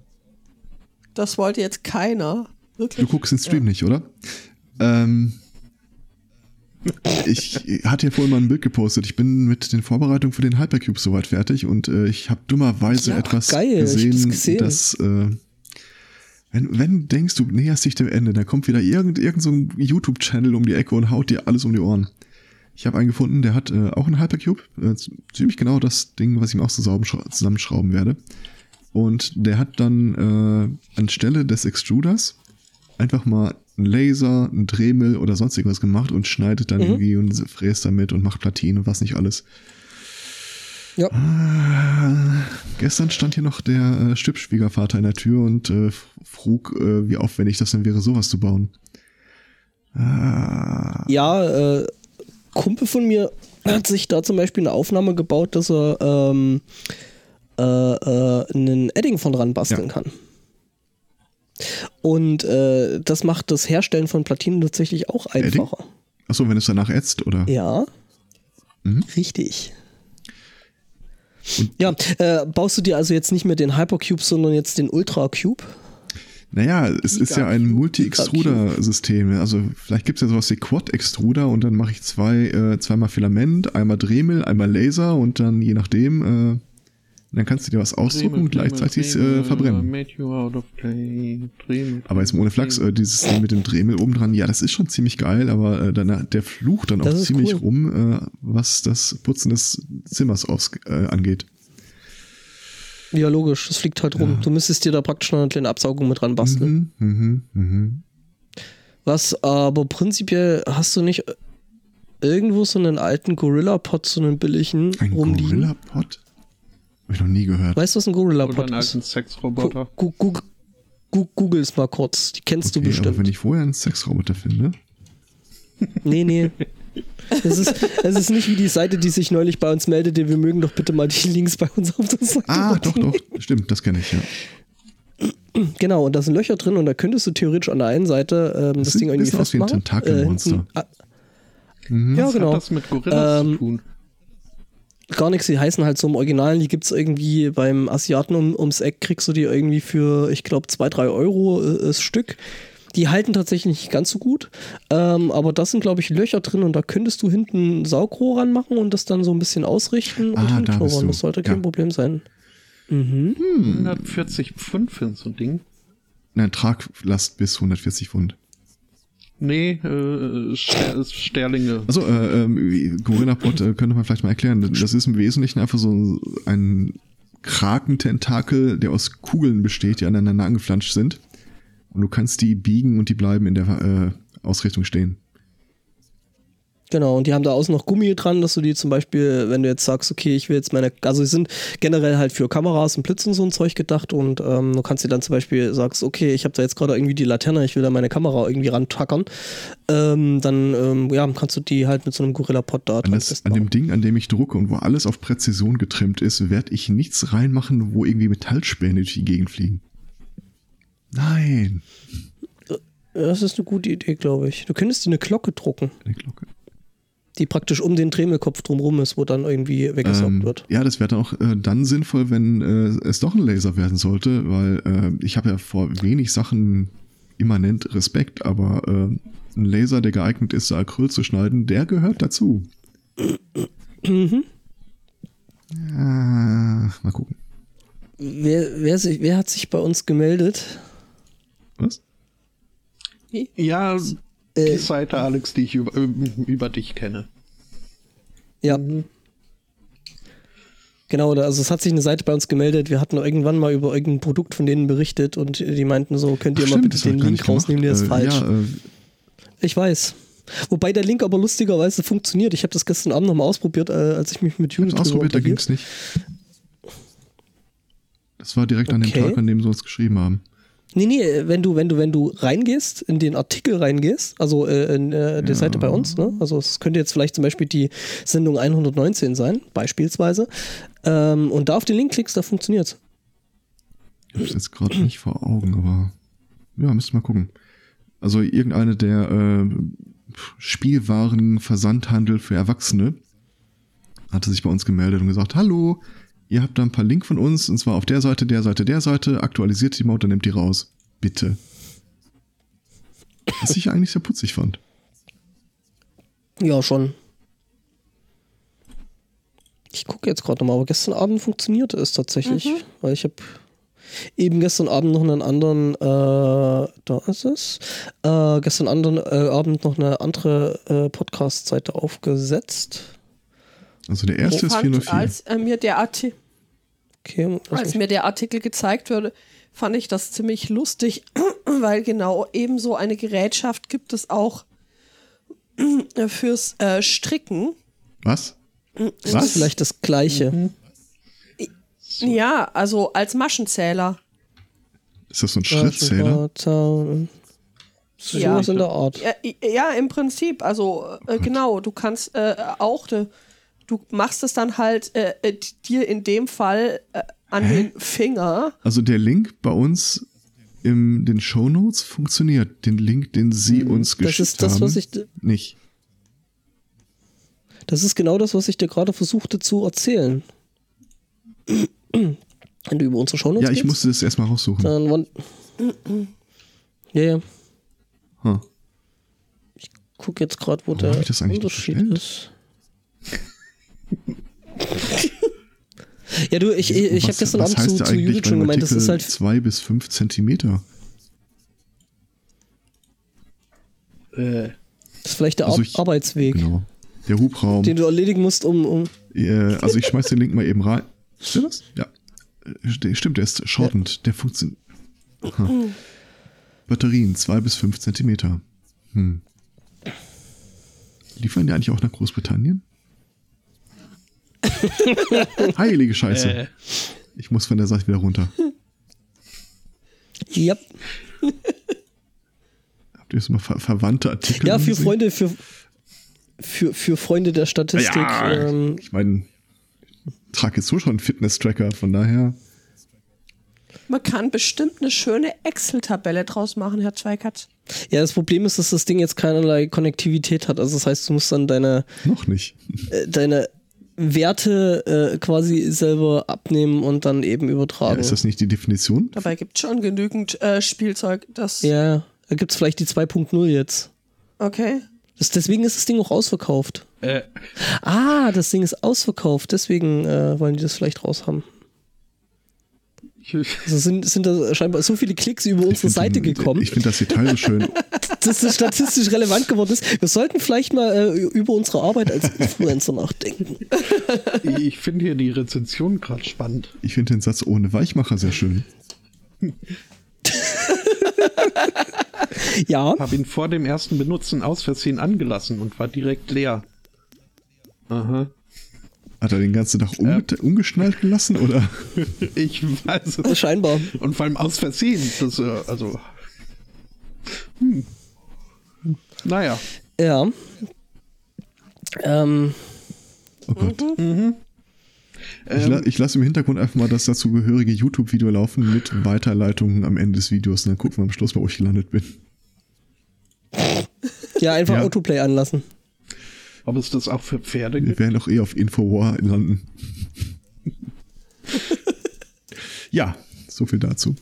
Das wollte jetzt keiner. Wirklich? Du guckst den Stream nicht, oder? Ähm, ich hatte ja vorhin mal ein Bild gepostet. Ich bin mit den Vorbereitungen für den Hypercube soweit fertig und äh, ich habe dummerweise Ja, etwas geil, hab das gesehen, gesehen. dass äh, wenn, wenn du denkst, du näherst dich dem Ende, da kommt wieder irgend, irgend so ein YouTube-Channel um die Ecke und haut dir alles um die Ohren. Ich habe einen gefunden, der hat äh, auch einen Hypercube, äh, ziemlich genau das Ding, was ich mir auch zusammen, zusammenschrauben werde. Und der hat dann äh, anstelle des Extruders einfach mal einen Laser, einen Dremel oder sonst irgendwas gemacht und schneidet dann Mhm. irgendwie und fräst damit und macht Platinen und was nicht alles. Ja. Ah, gestern stand hier noch der äh, Stippschwiegervater in der Tür und äh, frug, äh, wie aufwendig das denn wäre, sowas zu bauen. Ah, Ja, äh, Kumpel von mir hat sich da zum Beispiel eine Aufnahme gebaut, dass er ähm, äh, äh, einen Edding von dran basteln Ja. kann. Und äh, das macht das Herstellen von Platinen tatsächlich auch einfacher. achso, wenn es danach ätzt, oder? Ja. Mhm. Richtig. ja, äh, baust du dir also jetzt nicht mehr den Hypercube, sondern jetzt den Ultra Cube? Naja, es ist ja ein. Multi-Extruder-System. Also vielleicht gibt es ja sowas wie Quad-Extruder und dann mache ich zwei, äh, zweimal Filament, einmal Dremel, einmal Laser und dann je nachdem, äh, dann kannst du dir was ausdrucken und gleichzeitig äh, verbrennen. Out of clay, Dremel, Aber jetzt mal ohne Flachs, äh, dieses Ding mit dem Dremel oben dran, ja, das ist schon ziemlich geil, aber äh, dann, der flucht dann auch ziemlich cool. rum, äh, was das Putzen des Zimmers aus, äh, angeht. Ja, logisch, das fliegt halt rum. Du müsstest dir da praktisch noch eine kleine Absaugung mit dran basteln. Mhm, mhm, mhm. Was aber prinzipiell hast du nicht irgendwo so einen alten Gorilla-Pod, so einen billigen Ein rumliegen? Gorilla-Pod? Hab ich noch nie gehört. Weißt du, was ein Gorilla-Pod einen alten ist? Sexroboter. Gu gu gu Googles mal kurz. Die kennst du Okay, aber bestimmt. wenn ich vorher einen Sexroboter finde, Nee, nee. Es ist, es ist nicht wie die Seite, die sich neulich bei uns meldete. Wir mögen doch bitte mal die Links bei uns auf der Seite. Ah, machen. doch, doch, stimmt, das kenne ich, ja. Genau, und da sind Löcher drin und da könntest du theoretisch an der einen Seite ähm, das sieht Ding irgendwie bisschen aus wie ein festmachen. Tentakelmonster. hinten- ah, Ja, Was genau. hat das mit Gorillas Ähm, zu tun? Gar nichts, die heißen halt so im Original, die gibt's irgendwie beim Asiaten um, ums Eck, kriegst du die irgendwie für, ich glaube, 2, 3 Euro äh, das Stück. Die halten tatsächlich nicht ganz so gut, ähm, aber da sind, glaube ich, Löcher drin und da könntest du hinten ein Saugrohr ranmachen und das dann so ein bisschen ausrichten und Ah, da hinknobbern. bist du. Das sollte kein Ja. Problem sein. Mhm. 140 Pfund für so ein Ding. Nein, Traglast bis 140 Pfund. Nee, äh, Ster Sterlinge. Also, äh, ähm, Gorilla-Pod äh, könnte man vielleicht mal erklären. Das ist im Wesentlichen einfach so ein Krakententakel, der aus Kugeln besteht, die aneinander angeflanscht sind. Und du kannst die biegen und die bleiben in der äh, Ausrichtung stehen. Genau, und die haben da außen noch Gummi dran, dass du die zum Beispiel, wenn du jetzt sagst, okay, ich will jetzt meine, also sie sind generell halt für Kameras und Blitz und so ein Zeug gedacht und ähm, du kannst dir dann zum Beispiel sagst, okay, ich habe da jetzt gerade irgendwie die Laterne, ich will da meine Kamera irgendwie rantackern, ähm, dann ähm, ja, kannst du die halt mit so einem Gorilla-Pod da An, dran das, an dem Ding, an dem ich drucke und wo alles auf Präzision getrimmt ist, werde ich nichts reinmachen, wo irgendwie Metallspäne durch die Gegend fliegen. Nein. Das ist eine gute Idee, glaube ich. Du könntest dir eine Glocke drucken, Eine Glocke. Die praktisch um den Dremelkopf drumrum ist, wo dann irgendwie weggesaugt Ähm, wird. ja, das wäre dann auch äh, dann sinnvoll, wenn äh, es doch ein Laser werden sollte, weil äh, ich habe ja vor wenig Sachen immanent Respekt, aber äh, ein Laser, der geeignet ist, Acryl zu schneiden, der gehört dazu. Mhm. Ah, mal gucken. Wer, wer, sich, wer hat sich bei uns gemeldet? Was? Wie? Ja, die Äh, Seite, Alex, die ich über, über dich kenne. Ja. Genau, da- also es hat sich eine Seite bei uns gemeldet. Wir hatten irgendwann mal über irgendein Produkt von denen berichtet und die meinten so, könnt ihr Ach, mal stimmt, bitte den Link rausnehmen, der ist Äh, falsch. Ja, äh, Ich weiß. Wobei der Link aber lustigerweise funktioniert. Ich habe das gestern Abend nochmal ausprobiert, äh, als ich mich mit drüber ausprobiert, da unterhielt. ging's nicht. Das war direkt an dem Okay. Tag, an dem sie uns geschrieben haben. Nee, nee, wenn du, wenn du, wenn du reingehst, in den Artikel reingehst, also äh, in äh, der Ja. Seite bei uns, ne? Also es könnte jetzt vielleicht zum Beispiel die Sendung 119 sein, beispielsweise. Ähm, und da auf den Link klickst, da funktioniert's. Ich hab's jetzt gerade nicht vor Augen, aber ja, müsst mal gucken. Also irgendeine der äh, Spielwaren-Versandhandel für Erwachsene hatte sich bei uns gemeldet und gesagt, hallo, ihr habt da ein paar Link von uns, und zwar auf der Seite, der Seite, der Seite, aktualisiert die Mode, dann nehmt die raus. Bitte. Was ich eigentlich sehr putzig fand. Ja, schon. Ich gucke jetzt gerade nochmal, aber gestern Abend funktionierte es tatsächlich, weil ich habe eben gestern Abend noch einen anderen, äh, da ist es, äh, gestern anderen, äh, Abend noch eine andere äh, Podcast-Seite aufgesetzt. Also der erste Ich ist fand, 404. als äh, mir der Arti Okay, als mir der Artikel gezeigt wurde, fand ich das ziemlich lustig, weil genau ebenso eine Gerätschaft gibt es auch fürs äh, Stricken. Was? ist Was? vielleicht das Gleiche. Ja, also als Maschenzähler. Ist das so ein Schrittzähler? So Ja. in der Art. Ja, ja im Prinzip. Also äh, genau, du kannst äh, auch, de, du machst es dann halt äh, äh, dir in dem Fall äh, an Hä? den Finger. Also der Link bei uns in den Shownotes funktioniert. Den Link, den Sie uns Mhm. Das geschickt ist das, haben, was ich, nicht. das ist genau das, was ich dir gerade versuchte zu erzählen. Wenn du über unsere Shownotes Ja, ich gehst, musste das erstmal raussuchen. dann wann- ja, ja. Huh. Guck jetzt gerade, wo Warum der ich das Unterschied bestellt? ist. ja, du, ich, ich, ich habe gestern was Abend heißt zu, zu Judith schon gemeint, das ist halt zwei bis fünf Zentimeter. Äh, das ist vielleicht der Also ich- Arbeitsweg, Genau. Der Hubraum. den du erledigen musst, um, um Äh, also ich schmeiß den Link mal eben rein. Der das? Ja. Äh, der- Stimmt, der ist shortened. Der funktioniert. Batterien, zwei bis fünf Zentimeter. Hm. Liefern die eigentlich auch nach Großbritannien? Heilige Scheiße. äh, Ich muss von der Seite wieder runter. ja, Habt ihr jetzt mal ver verwandte Artikel? ja, für gesehen? Freunde, für, für, für Freunde der Statistik. Ja, ähm, ich meine, ich trage jetzt so schon einen Fitness-Tracker, von daher. Man kann bestimmt eine schöne Excel-Tabelle draus machen, Herr Zweikatz. Ja, das Problem ist, dass das Ding jetzt keinerlei Konnektivität hat. Also das heißt, du musst dann deine, Noch nicht. äh, deine Werte äh, quasi selber abnehmen und dann eben Ja, übertragen. ist das nicht die Definition? Dabei gibt es schon genügend äh, Spielzeug, das. Ja, da gibt es vielleicht die 2.0 jetzt. Okay. Das, deswegen ist das Ding auch ausverkauft. äh, Ah, das Ding ist ausverkauft, deswegen äh, wollen die das vielleicht raus haben. ich, Also sind, sind da scheinbar so viele Klicks über unsere Seite den- gekommen, Ich finde das Detail so schön. dass das statistisch relevant geworden ist. Wir sollten vielleicht mal äh, über unsere Arbeit als Influencer nachdenken. ich finde hier die Rezension gerade spannend. Ich finde den Satz ohne Weichmacher sehr schön. Ja, Habe ihn vor dem ersten Benutzen aus Versehen angelassen und war direkt leer. Aha. Hat er den ganzen Tag umge umgeschnallt gelassen oder? Ich weiß es. scheinbar. Und vor allem aus Versehen. Das, äh, also. Hm. Naja. Ja. Ähm, Oh Gott. Mhm. Ich, la ich lasse im Hintergrund einfach mal das dazugehörige YouTube-Video laufen mit Weiterleitungen am Ende des Videos und dann gucken wir am Schluss, wo ich gelandet bin. ja, einfach Ja. Autoplay anlassen. Ob es das auch für Pferde Wir gibt? werden doch eh auf Infowar landen. ja, so viel dazu.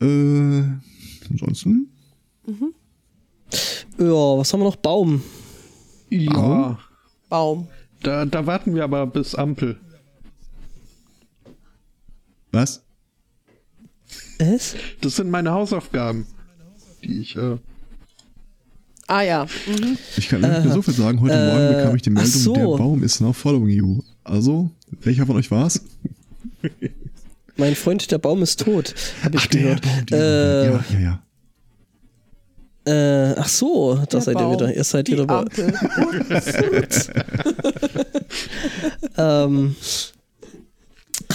Äh, ansonsten? Ja, was haben wir noch? Baum. Ja. Baum. Da, da warten wir aber bis Ampel. Was? Was? Das sind meine Hausaufgaben. die ich. Äh, Ah ja. Mhm. Ich kann nicht mehr so viel sagen. Heute äh, Morgen bekam ich die Meldung, so. der Baum ist now following you. Also, welcher von euch war's? Mein Freund, der Baum ist tot, habe ich Ach, der gehört. Baum, äh, ja, ja, ja. Äh, ach so, da Der seid ihr Baum, wieder. Ihr seid die wieder bei. Ähm,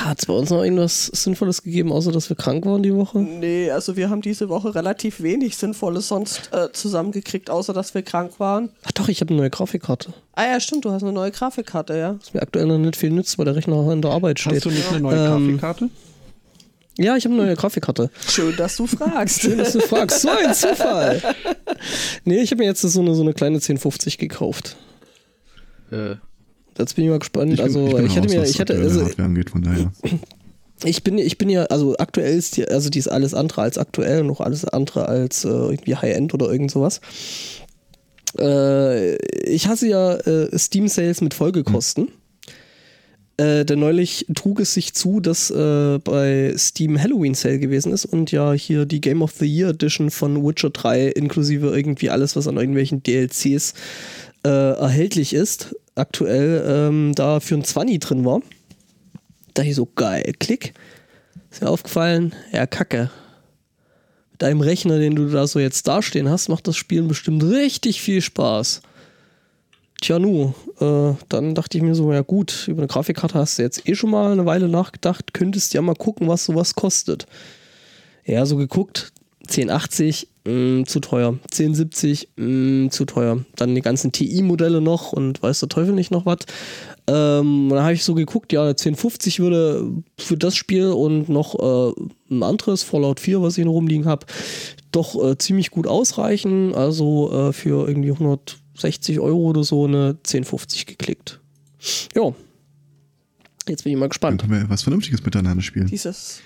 hat es bei uns noch irgendwas Sinnvolles gegeben, außer dass wir krank waren die Woche? nee, also wir haben diese Woche relativ wenig Sinnvolles sonst äh, zusammengekriegt, außer dass wir krank waren. Ach doch, ich habe eine neue Grafikkarte. Ah ja, stimmt, du hast eine neue Grafikkarte, ja. Was mir aktuell noch nicht viel nützt, weil der Rechner in der Arbeit steht. hast du nicht eine neue Ähm, Grafikkarte? Ja, ich habe eine neue Grafikkarte. Schön, dass du fragst. Schön, dass du fragst. So ein Zufall. Nee, ich habe mir jetzt so eine, so eine kleine 1050 gekauft. Äh, Jetzt bin ich mal gespannt. Ich also, ich, ich hatte raus, mir, ich hatte, aktuelle also, angeht, von daher. ich bin, ich bin ja, also aktuell ist die, also die ist alles andere als aktuell und noch alles andere als äh, irgendwie High-End oder irgend sowas. Äh, ich hasse ja äh, Steam Sales mit Folgekosten. Äh, denn neulich trug es sich zu, dass äh, bei Steam Halloween Sale gewesen ist und ja hier die Game of the Year Edition von Witcher 3 inklusive irgendwie alles, was an irgendwelchen DLCs äh, erhältlich ist, aktuell ähm, da für ein 20 drin war. Da ich so geil, klick. Ist mir aufgefallen, ja, kacke. Mit deinem Rechner, den du da so jetzt dastehen hast, macht das Spielen bestimmt richtig viel Spaß. Tja, nu, äh, dann dachte ich mir so, ja gut, über eine Grafikkarte hast du jetzt eh schon mal eine Weile nachgedacht, könntest ja mal gucken, was sowas kostet. Ja, so geguckt, 1080, mh, zu teuer. 1070, mh, zu teuer. Dann die ganzen TI-Modelle noch und weiß der Teufel nicht noch was. Ähm, dann habe ich so geguckt, ja, 1050 würde für das Spiel und noch äh, ein anderes, Fallout 4, was ich noch rumliegen habe, doch äh, ziemlich gut ausreichen. Also äh, für irgendwie 160 Euro oder so eine 1050 geklickt. Ja. Jetzt bin ich mal Dann gespannt. können wir was Vernünftiges miteinander spielen. Dieses.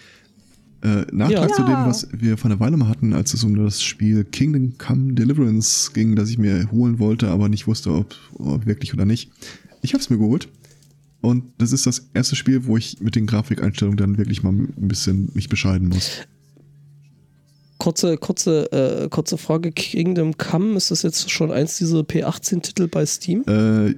Äh, Nachtrag Ja. zu dem, was wir vor einer Weile mal hatten, als es um das Spiel Kingdom Come Deliverance ging, das ich mir holen wollte, aber nicht wusste, ob, ob wirklich oder nicht. Ich habe es mir geholt. Und das ist das erste Spiel, wo ich mit den Grafikeinstellungen dann wirklich mal ein bisschen mich bescheiden muss. Kurze, kurze, äh, kurze Frage: Kingdom Come, ist das jetzt schon eins dieser P18-Titel bei Steam? Äh,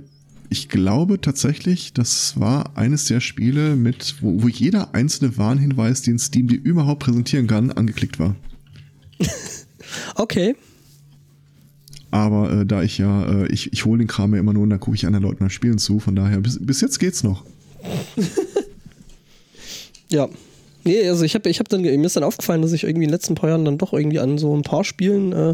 ich glaube tatsächlich, das war eines der Spiele, mit, wo, wo jeder einzelne Warnhinweis, den Steam dir überhaupt präsentieren kann, angeklickt war. Okay. Aber äh, da ich ja, äh, ich, ich hole den Kram ja immer nur und dann gucke ich anderen Leuten beim Spielen zu, von daher, bis, bis jetzt geht's noch. Ja. Nee, also ich habe ich hab dann, mir ist dann aufgefallen, dass ich irgendwie in den letzten paar Jahren dann doch irgendwie an so ein paar Spielen äh,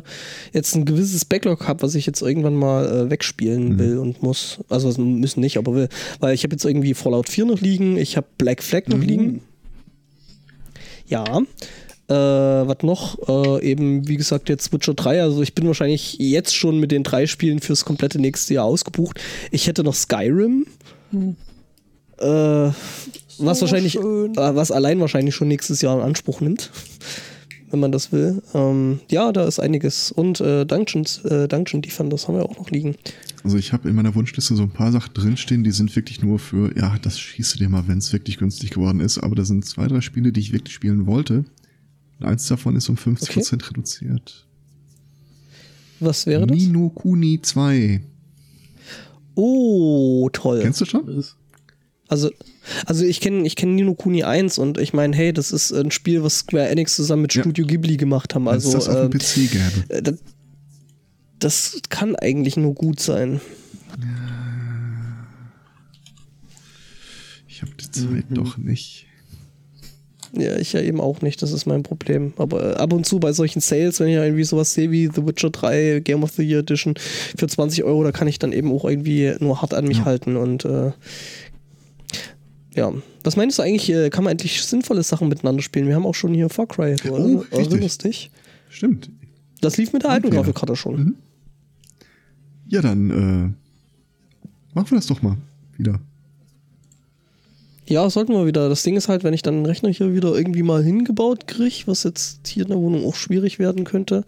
jetzt ein gewisses Backlog habe, was ich jetzt irgendwann mal äh, wegspielen will und muss. Also müssen nicht, aber will. Weil ich habe jetzt irgendwie Fallout 4 noch liegen, ich habe Black Flag noch liegen. Ja. Äh, was noch? Äh, eben, wie gesagt, jetzt Witcher 3. Also ich bin wahrscheinlich jetzt schon mit den drei Spielen fürs komplette nächste Jahr ausgebucht. Ich hätte noch Skyrim. Äh, was wahrscheinlich, schön. äh, was allein wahrscheinlich schon nächstes Jahr in Anspruch nimmt, wenn man das will. Ähm, ja, da ist einiges. Und äh, Dungeons, äh, Dungeon Defenders haben wir auch noch liegen. Also ich habe in meiner Wunschliste so ein paar Sachen drinstehen, die sind wirklich nur für, ja, das schießt du dir mal, wenn es wirklich günstig geworden ist. Aber da sind zwei, drei Spiele, die ich wirklich spielen wollte. Und eins davon ist um 50% reduziert. Was wäre das? Nino Kuni 2. Oh, toll. Kennst du schon? ist, Also, also ich kenne ich kenn Nino Kuni 1 und ich meine, hey, das ist ein Spiel, was Square Enix zusammen mit Ja. Studio Ghibli gemacht haben. Als Also das äh, PC gäbe. äh, das, das kann eigentlich nur gut sein. Ich habe die Zeit doch nicht. Ja, ich ja eben auch nicht, das ist mein Problem. Aber äh, ab und zu bei solchen Sales, wenn ich irgendwie sowas sehe wie The Witcher 3 Game of the Year Edition für 20 Euro, da kann ich dann eben auch irgendwie nur hart an mich Ja. halten und äh, ja. Was meinst du eigentlich, äh, kann man endlich sinnvolle Sachen miteinander spielen? Wir haben auch schon hier Far Cry, Oh, oder? richtig. erinnerst dich? Stimmt. Das lief mit der alten Okay. Grafikkarte schon. Mhm. Ja, dann äh, machen wir das doch mal wieder. Ja, sollten wir wieder. Das Ding ist halt, wenn ich dann den Rechner hier wieder irgendwie mal hingebaut kriege, was jetzt hier in der Wohnung auch schwierig werden könnte,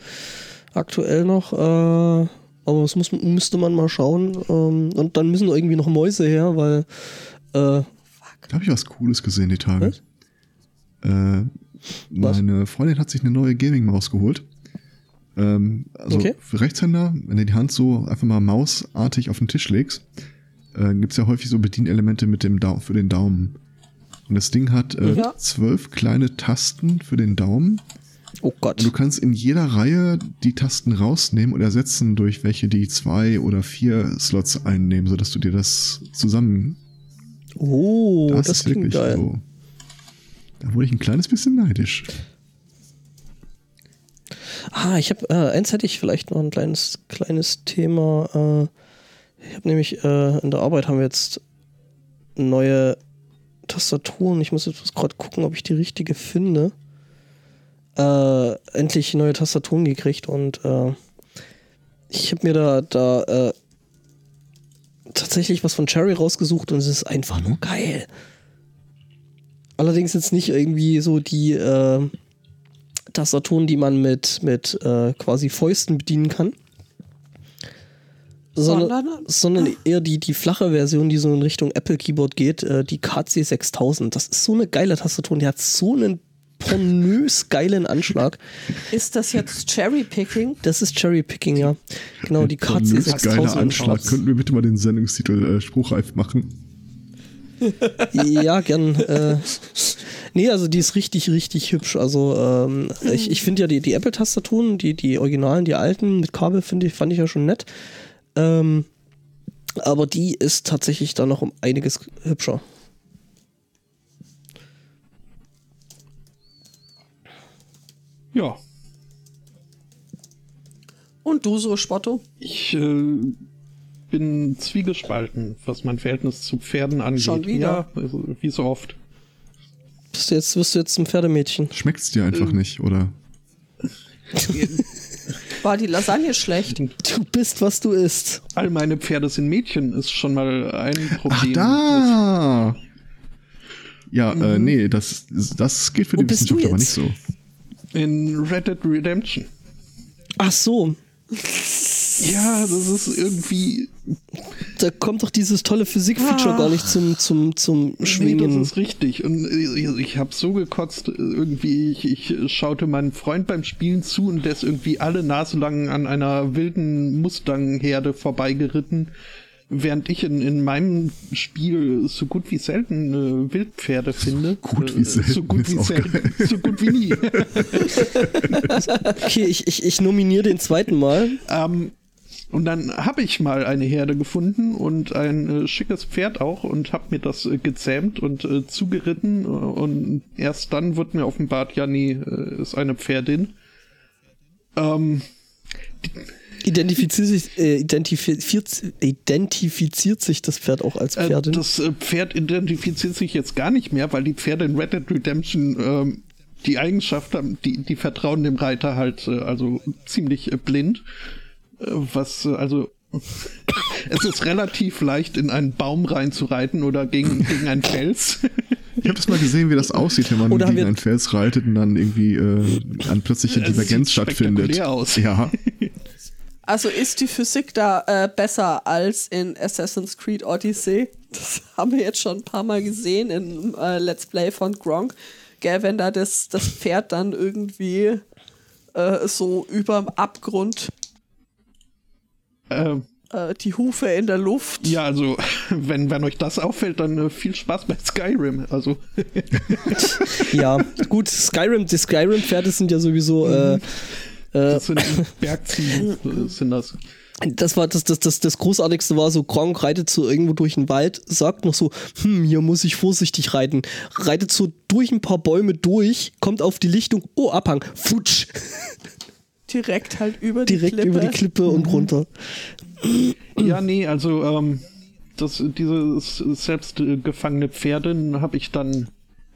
aktuell noch, äh, aber das muss, müsste man mal schauen. Ähm, und dann müssen irgendwie noch Mäuse her, weil äh, Da habe ich was Cooles gesehen die Tage. Was? Äh, Was? meine Freundin hat sich eine neue Gaming-Maus geholt. Ähm, also Okay. für Rechtshänder, wenn du die Hand so einfach mal mausartig auf den Tisch legst, äh, gibt es ja häufig so Bedienelemente mit dem Dau für den Daumen. Und das Ding hat äh, Ja. zwölf kleine Tasten für den Daumen. Oh Gott. Und du kannst in jeder Reihe die Tasten rausnehmen und ersetzen durch welche die zwei oder vier Slots einnehmen, sodass du dir das zusammen. Oh, das, ist klingt geil. so. Da wurde ich ein kleines bisschen neidisch. Ah, ich habe, äh, eins hätte ich vielleicht noch ein kleines, kleines Thema. Äh, ich habe nämlich, äh, in der Arbeit haben wir jetzt neue Tastaturen. Ich muss jetzt gerade gucken, ob ich die richtige finde. Äh, endlich neue Tastaturen gekriegt und äh, ich habe mir da, da äh, tatsächlich was von Cherry rausgesucht und es ist einfach nur geil. Allerdings jetzt nicht irgendwie so die äh, Tastaturen, die man mit, mit äh, quasi Fäusten bedienen kann. Sondern, Sondern- eher die, die flache Version, die so in Richtung Apple Keyboard geht, äh, die KC 6000. Das ist so eine geile Tastatur und die hat so einen pornös geilen Anschlag. Ist das jetzt Cherry-Picking? Das ist Cherry Picking, ja. Genau, die Pornös geiler 6000. Anschlag. Könnten wir bitte mal den Sendungstitel äh, spruchreif machen? Ja, gern. Äh, nee, also die ist richtig, richtig hübsch. Also ähm, ich, ich finde ja die, die Apple-Tastaturen, die, die Originalen, die alten mit Kabel, finde ich, fand ich ja schon nett. Ähm, aber die ist tatsächlich da noch um einiges hübscher. Ja, Und du so, Spotto? ich äh, bin zwiegespalten, was mein Verhältnis zu Pferden angeht. Schon wieder? Ja, also, wie so oft. Bist du jetzt, wirst du jetzt ein Pferdemädchen? Schmeckt's dir einfach Ähm. nicht, oder? War die Lasagne schlecht? Du bist, was du isst. All meine Pferde sind Mädchen, ist schon mal ein Ach, Problem. da! Ja, äh, nee, das, das geht für Wo die bist du Wissenschaft aber nicht so. In Red Dead Redemption. Ach so, Ja, das ist irgendwie. da kommt doch dieses tolle Physik-Feature gar nicht zum, zum, zum Nee, Schwingen. das ist richtig. Und äh, ich habe so gekotzt, äh, irgendwie, ich, ich schaute meinem Freund beim Spielen zu und der ist irgendwie alle Nase lang an einer wilden Mustang-Herde vorbeigeritten, während ich in, in meinem Spiel so gut wie selten äh, Wildpferde finde. Gut wie Äh, selten So gut wie selten. So gut wie nie. Okay, ich, ich, ich nominiere den zweiten Mal. Ähm, und dann habe ich mal eine Herde gefunden und ein äh, schickes Pferd auch und habe mir das äh, gezähmt und äh, zugeritten. Und erst dann wird mir offenbart, ja, nee, äh, ist eine Pferdin. Ähm, Identifiziert sich, äh, identifiziert, identifiziert sich das Pferd auch als äh, Pferdin? das äh, Pferd identifiziert sich jetzt gar nicht mehr, weil die Pferde in Red Dead Redemption ähm, die Eigenschaft haben, die, die vertrauen dem Reiter halt äh, also ziemlich äh, blind. Äh, was äh, also es ist relativ leicht, in einen Baum reinzureiten oder gegen, gegen einen Fels. Ich habe das mal gesehen, wie das aussieht, wenn man Oder gegen einen Fels reitet und dann irgendwie äh, eine plötzliche Es Divergenz sieht stattfindet. aus. Ja, Also ist die Physik da äh, besser als in Assassin's Creed Odyssey? Das haben wir jetzt schon ein paar Mal gesehen im äh, Let's Play von Gronk. Gell, wenn da das, das Pferd dann irgendwie äh, so überm Abgrund äh, äh, die Hufe in der Luft. ja, also wenn, wenn euch das auffällt, dann äh, viel Spaß bei Skyrim. Also Ja, gut, Skyrim, die Skyrim-Pferde sind ja sowieso, äh, das sind Bergziegen, äh, sind das. das war das, das, das, das Großartigste war so, Gronk reitet so irgendwo durch den Wald, sagt noch so, hm, hier muss ich vorsichtig reiten. Reitet so durch ein paar Bäume durch, kommt auf die Lichtung, oh, Abhang, futsch, Direkt halt über direkt die Klippe. über die Klippe und runter. Ja, nee, also ähm, das, dieses selbst äh, gefangene Pferdin habe ich dann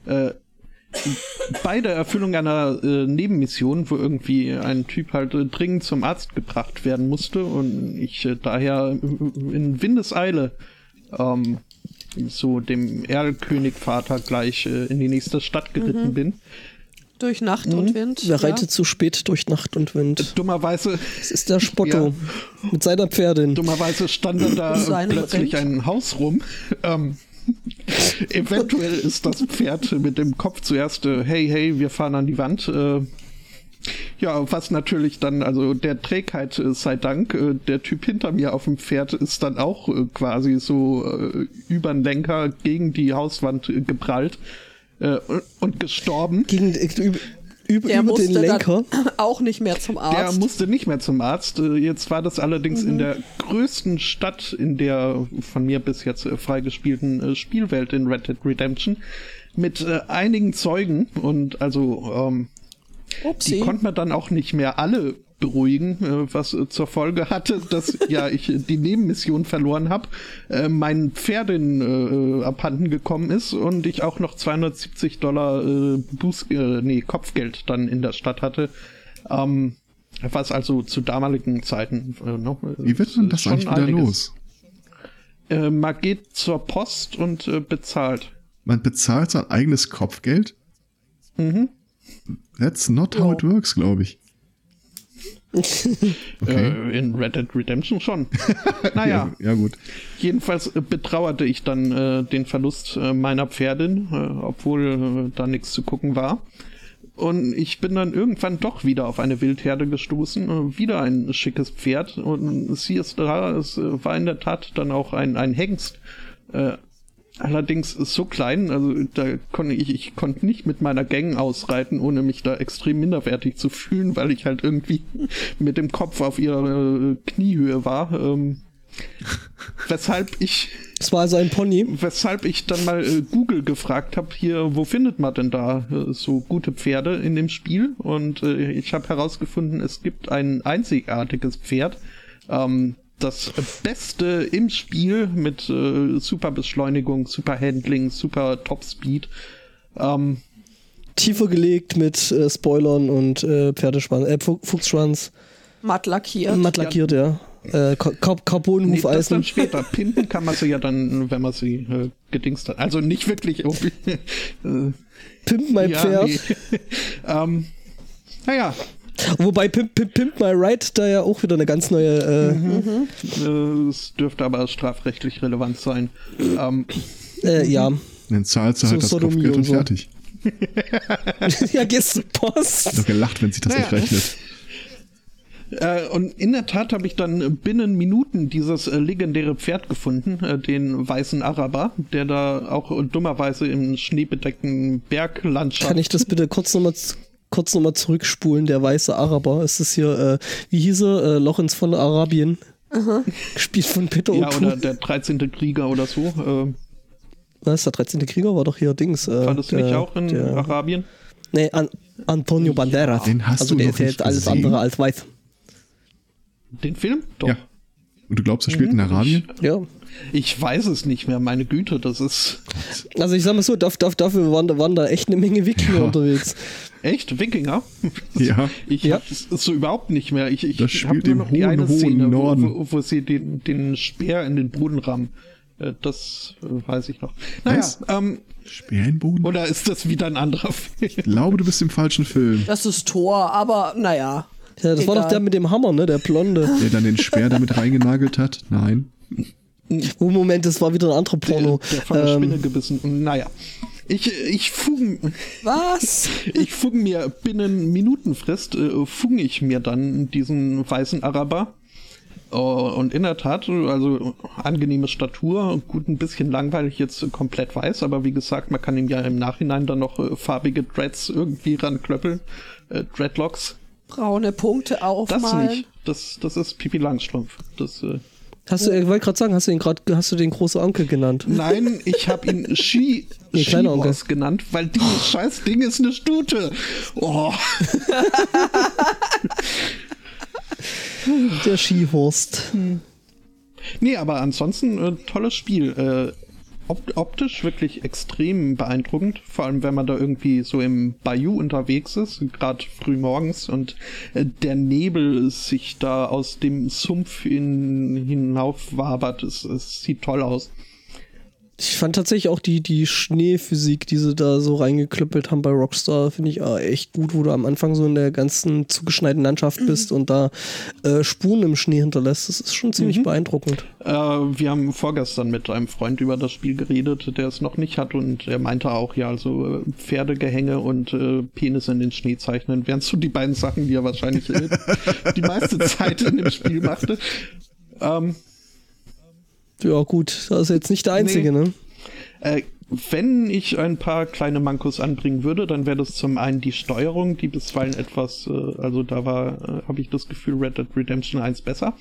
äh, bei der Erfüllung einer äh, Nebenmission, wo irgendwie ein Typ halt äh, dringend zum Arzt gebracht werden musste und ich äh, daher in Windeseile ähm, so dem Erlkönigvater gleich äh, in die nächste Stadt geritten bin. Durch Nacht und Wind. Wer ja. reitet zu spät durch Nacht und Wind? Dummerweise Das ist der Spotto mit seiner Pferdin. Dummerweise stand da plötzlich Rind. ein Haus rum. Ähm, eventuell ist das Pferd mit dem Kopf zuerst, äh, hey, hey, wir fahren an die Wand. Äh, Ja, was natürlich dann, also der Trägheit äh, sei Dank, äh, der Typ hinter mir auf dem Pferd ist dann auch äh, quasi so äh, über den Lenker gegen die Hauswand äh, geprallt äh, und, gestorben. Gegen, äh, über, über, Der über den musste Lenker. auch nicht mehr zum Der Arzt. musste nicht mehr zum Arzt. Äh, Jetzt war das allerdings in der größten Stadt in der von mir bis jetzt äh, freigespielten äh, Spielwelt in Red Dead Redemption mit äh, einigen Zeugen und also ähm, die konnte man dann auch nicht mehr alle beruhigen, äh, was äh, zur Folge hatte, dass ja ich äh, die Nebenmission verloren habe, äh, mein Pferdin äh, abhanden gekommen ist und ich auch noch 270 Dollar äh, Buß, äh, nee, Kopfgeld dann in der Stadt hatte. Ähm, was also zu damaligen Zeiten äh, noch. äh, Wie wird man das eigentlich wieder einiges. los? Äh, man geht zur Post und äh, bezahlt. Man bezahlt sein eigenes Kopfgeld? Mhm. That's not how it works, glaube ich. Okay. Äh, in Red Dead Redemption schon. naja. Ja, ja, gut. Jedenfalls äh, betrauerte ich dann äh, den Verlust äh, meiner Pferdin, äh, obwohl äh, da nichts zu gucken war. Und ich bin dann irgendwann doch wieder auf eine Wildherde gestoßen, wieder ein schickes Pferd. Und sie ist da, es war in der Tat dann auch ein, ein Hengst. Allerdings so klein, also da konnte ich, ich konnte nicht mit meiner Gang ausreiten, ohne mich da extrem minderwertig zu fühlen, weil ich halt irgendwie mit dem Kopf auf ihrer äh, Kniehöhe war. Ähm, weshalb ich Das war also ein Pony. weshalb ich dann mal äh, Google gefragt habe, hier, wo findet man denn da äh, so gute Pferde in dem Spiel? Und äh, ich habe herausgefunden, es gibt ein einzigartiges Pferd, ähm, das Beste im Spiel mit äh, super Beschleunigung, super Handling, super Topspeed. Ähm, Tiefer gelegt mit äh, Spoilern und äh, Pferdeschwanz, äh, Fu- Fuchsschwanz. Matt lackiert. Matt lackiert, ja. Äh, Car Car nee, das Carbon-Hufeisen. dann später. Pimpen kann man sie ja dann, wenn man sie äh, gedingst hat. Also nicht wirklich. äh, Pimp My ja, Pferd. nee. ähm, naja, Wobei Pimp, Pimp, Pimp My Ride da ja auch wieder eine ganz neue. Äh, Äh, Es dürfte aber strafrechtlich relevant sein. Ähm, äh, ja. Dann zahlst du So halt das Sodomie Kopfgeld und und so. fertig. ja, gehst zur Post. Doch gelacht, wenn sich das Naja. nicht rechnet. äh, und in der Tat habe ich dann binnen Minuten dieses äh, legendäre Pferd gefunden, äh, den weißen Araber, der da auch dummerweise im schneebedeckten Berglandschaft. Kann ich das bitte kurz nochmal kurz noch mal zurückspulen? Der weiße Araber. Ist das hier, äh, wie hieß er? Äh, Lorenz von Arabien. Gespielt von Peter ja, oder der 13. Krieger oder so. Äh, Was, der 13. Krieger war doch hier Dings. Äh, war das der, nicht auch in der, Arabien? Nee, An Antonio Banderas. Den hast also du der noch ist ja nicht jetzt alles gesehen? andere als weiß. Den Film? Doch. Ja. Und du glaubst, er spielt in Arabien? Ja. Ich weiß es nicht mehr, meine Güte, das ist Also ich sag mal so, dafür waren, da- waren da echt eine Menge Wikinger Ja. unterwegs. echt Wikinger. Ja. Ich Ja. hab es so überhaupt nicht mehr. Ich, ich Das hab spielt nur im noch die hohen, eine hohen Szene, wo, Norden. wo, wo sie den, den Speer in den Boden rammen. Äh, Das äh, weiß ich noch. Naja, Was? ähm, Sperrenboden? oder ist das wieder ein anderer Film? Ich glaube, du bist im falschen Film. Das ist Tor, aber naja. Ja, das war Egal. doch der mit dem Hammer, ne? Der Blonde. Der dann den Speer damit reingenagelt hat? Nein. Oh, Moment, das war wieder ein anderer Der, Porno. der von der Spinne Ähm, gebissen. Naja. Ich, ich fugen, Was? ich fugen mir binnen Minutenfrist, äh, fugen ich mir dann diesen weißen Araber. Oh, und in der Tat, also angenehme Statur, gut ein bisschen langweilig jetzt komplett weiß, aber wie gesagt, man kann ihm ja im Nachhinein dann noch äh, farbige Dreads irgendwie ranklöppeln. Äh, Dreadlocks. Braune Punkte Das aufmalen. nicht. Das, das ist Pipi Langstrumpf. Das, äh, hast du, ich wollte gerade sagen, hast du ihn gerade, hast du den großen Onkel genannt? Nein, ich habe ihn Ski, Nee. Skiboss genannt, weil dieses scheiß Ding ist eine Stute. Oh. Der Skihorst. Nee, aber ansonsten äh, tolles Spiel. Äh, optisch wirklich extrem beeindruckend, vor allem wenn man da irgendwie so im Bayou unterwegs ist, gerade früh morgens und äh, der Nebel sich da aus dem Sumpf in, hinauf wabert. Es, es sieht toll aus. Ich fand tatsächlich auch die, die Schneephysik, die sie da so reingeklüppelt haben bei Rockstar, finde ich äh, echt gut, wo du am Anfang so in der ganzen zugeschneiten Landschaft bist und da äh, Spuren im Schnee hinterlässt. Das ist schon ziemlich beeindruckend. Äh, wir haben vorgestern mit einem Freund über das Spiel geredet, der es noch nicht hat und er meinte auch, ja, also äh, Pferdegehänge und äh, Penis in den Schnee zeichnen wären so die beiden Sachen, die er wahrscheinlich äh, die meiste Zeit in dem Spiel machte. Ähm, Ja, gut, das ist jetzt nicht der einzige, Nee. ne? Äh, wenn ich ein paar kleine Mankos anbringen würde, dann wäre das zum einen die Steuerung, die bisweilen etwas, äh, also da war, äh, habe ich das Gefühl, Red Dead Redemption 1 besser.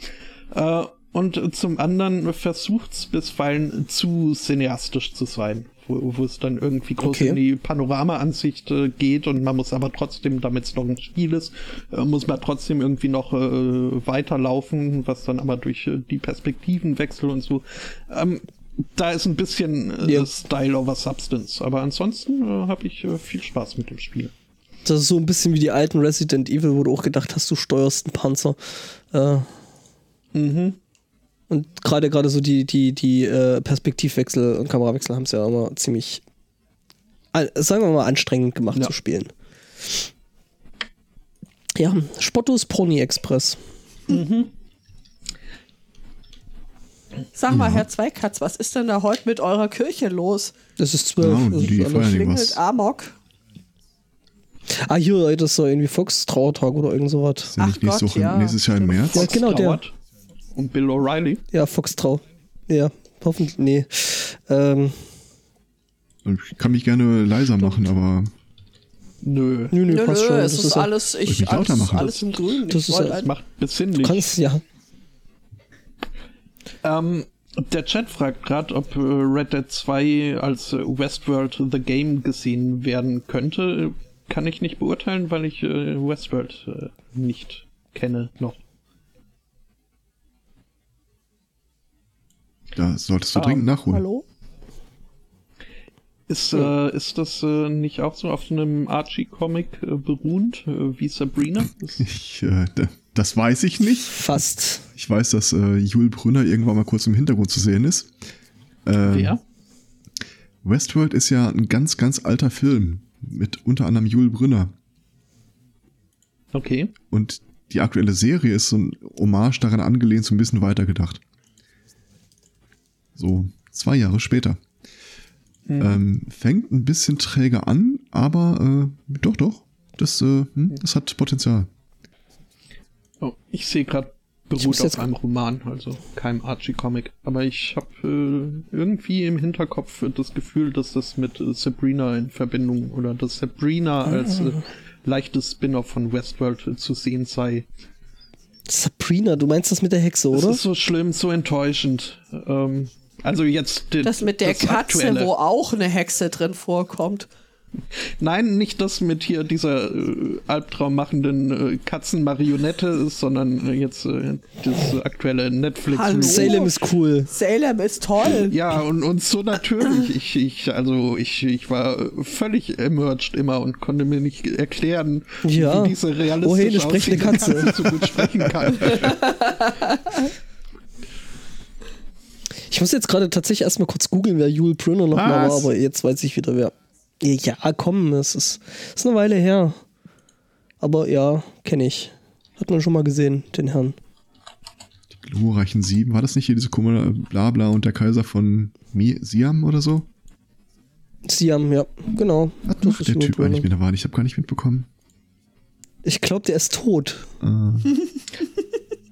Äh, und zum anderen versucht es bisweilen zu cineastisch zu sein, wo, wo es dann irgendwie groß Okay. in die Panoramaansicht äh, geht und man muss aber trotzdem, damit es noch ein Spiel ist, äh, muss man trotzdem irgendwie noch äh, weiterlaufen, was dann aber durch äh, die Perspektivenwechsel und so ähm, da ist ein bisschen äh, Ja. Style over Substance, aber ansonsten äh, habe ich viel Spaß mit dem Spiel. Das ist so ein bisschen wie die alten Resident Evil, wo du auch gedacht hast, du steuerst einen Panzer. Mhm. Und gerade gerade so die, die, die äh, Perspektivwechsel und Kamerawechsel haben es ja immer ziemlich, sagen wir mal, anstrengend gemacht Ja. zu spielen. Ja, Spottos Pony Express. Sag mal, Herr Zweikatz, was ist denn da heute mit eurer Kirche los? Das ist zwölf. Ja, das die Klingelt irgendwas. Amok. ah, hier, das ist doch irgendwie Fox Trauertag oder irgend sowas. Ist ja nicht Ach nächste Gott, Woche, ja. nächstes Jahr im März? Ja, genau, der. Und Bill O'Reilly. Ja, Fox Trau. Ja, hoffentlich. Nee. Ähm, Ich kann mich gerne leiser machen, aber Nö. nö, nö, Nö, passt nö, schon. es Das ist, alles, ich ich, alles, machen? alles im Grün. Das ich ist Das ein- macht besinnlich. kannst, ja. Ähm, der Chat fragt gerade, ob äh, Red Dead 2 als äh, Westworld The Game gesehen werden könnte. Kann ich nicht beurteilen, weil ich äh, Westworld nicht kenne noch. Da solltest du Ah, dringend nachholen. Hallo? Ist, äh, ist das äh, nicht auch so auf so einem Archie-Comic äh, beruhend, äh, wie Sabrina? Das, Ich, äh, da- das weiß ich nicht. Fast. Ich weiß, dass äh, Jul Brünner irgendwann mal kurz im Hintergrund zu sehen ist. Ähm, wer? Westworld ist ja ein ganz, ganz alter Film mit unter anderem Jul Brünner. Okay. Und die aktuelle Serie ist so ein Hommage daran angelehnt, so ein bisschen weitergedacht. So zwei Jahre später. Ähm, fängt ein bisschen träge an, aber äh, doch, doch. Das, äh, hm, das hat Potenzial. Oh, ich sehe gerade beruht auf einem Roman, also keinem Archie-Comic. Aber ich habe äh, irgendwie im Hinterkopf das Gefühl, dass das mit äh, Sabrina in Verbindung oder dass Sabrina als äh, leichtes Spin-off von Westworld äh, zu sehen sei. Sabrina, du meinst das mit der Hexe, Das oder? ist so schlimm, so enttäuschend. Ähm, also jetzt Das mit der das Katze, Aktuelle. wo auch eine Hexe drin vorkommt. Nein, nicht das mit hier dieser äh, albtraummachenden äh, Katzenmarionette, sondern äh, jetzt äh, das aktuelle Netflix. Hallo? Salem ist cool. Salem ist toll. Ja, und, und so natürlich. Ich, ich, also ich, ich war völlig emerged immer und konnte mir nicht erklären, Ja. wie diese realistisch Oh, hey, eine sprechende aussehende Katze. so gut sprechen kann. Ich muss jetzt gerade tatsächlich erstmal kurz googeln, wer Jule Brunner nochmal war, aber jetzt weiß ich wieder, wer. Ja, komm, es ist, ist eine Weile her. Aber ja, kenne ich. Hat man schon mal gesehen, den Herrn. Die glorreichen Sieben. War das nicht hier diese Kummer, Blabla und der Kaiser von Mi Siam oder so? Siam, ja, genau. Macht ist der Typ eigentlich mit der Wahl? Ich habe gar nicht mitbekommen. Ich glaube, der ist tot.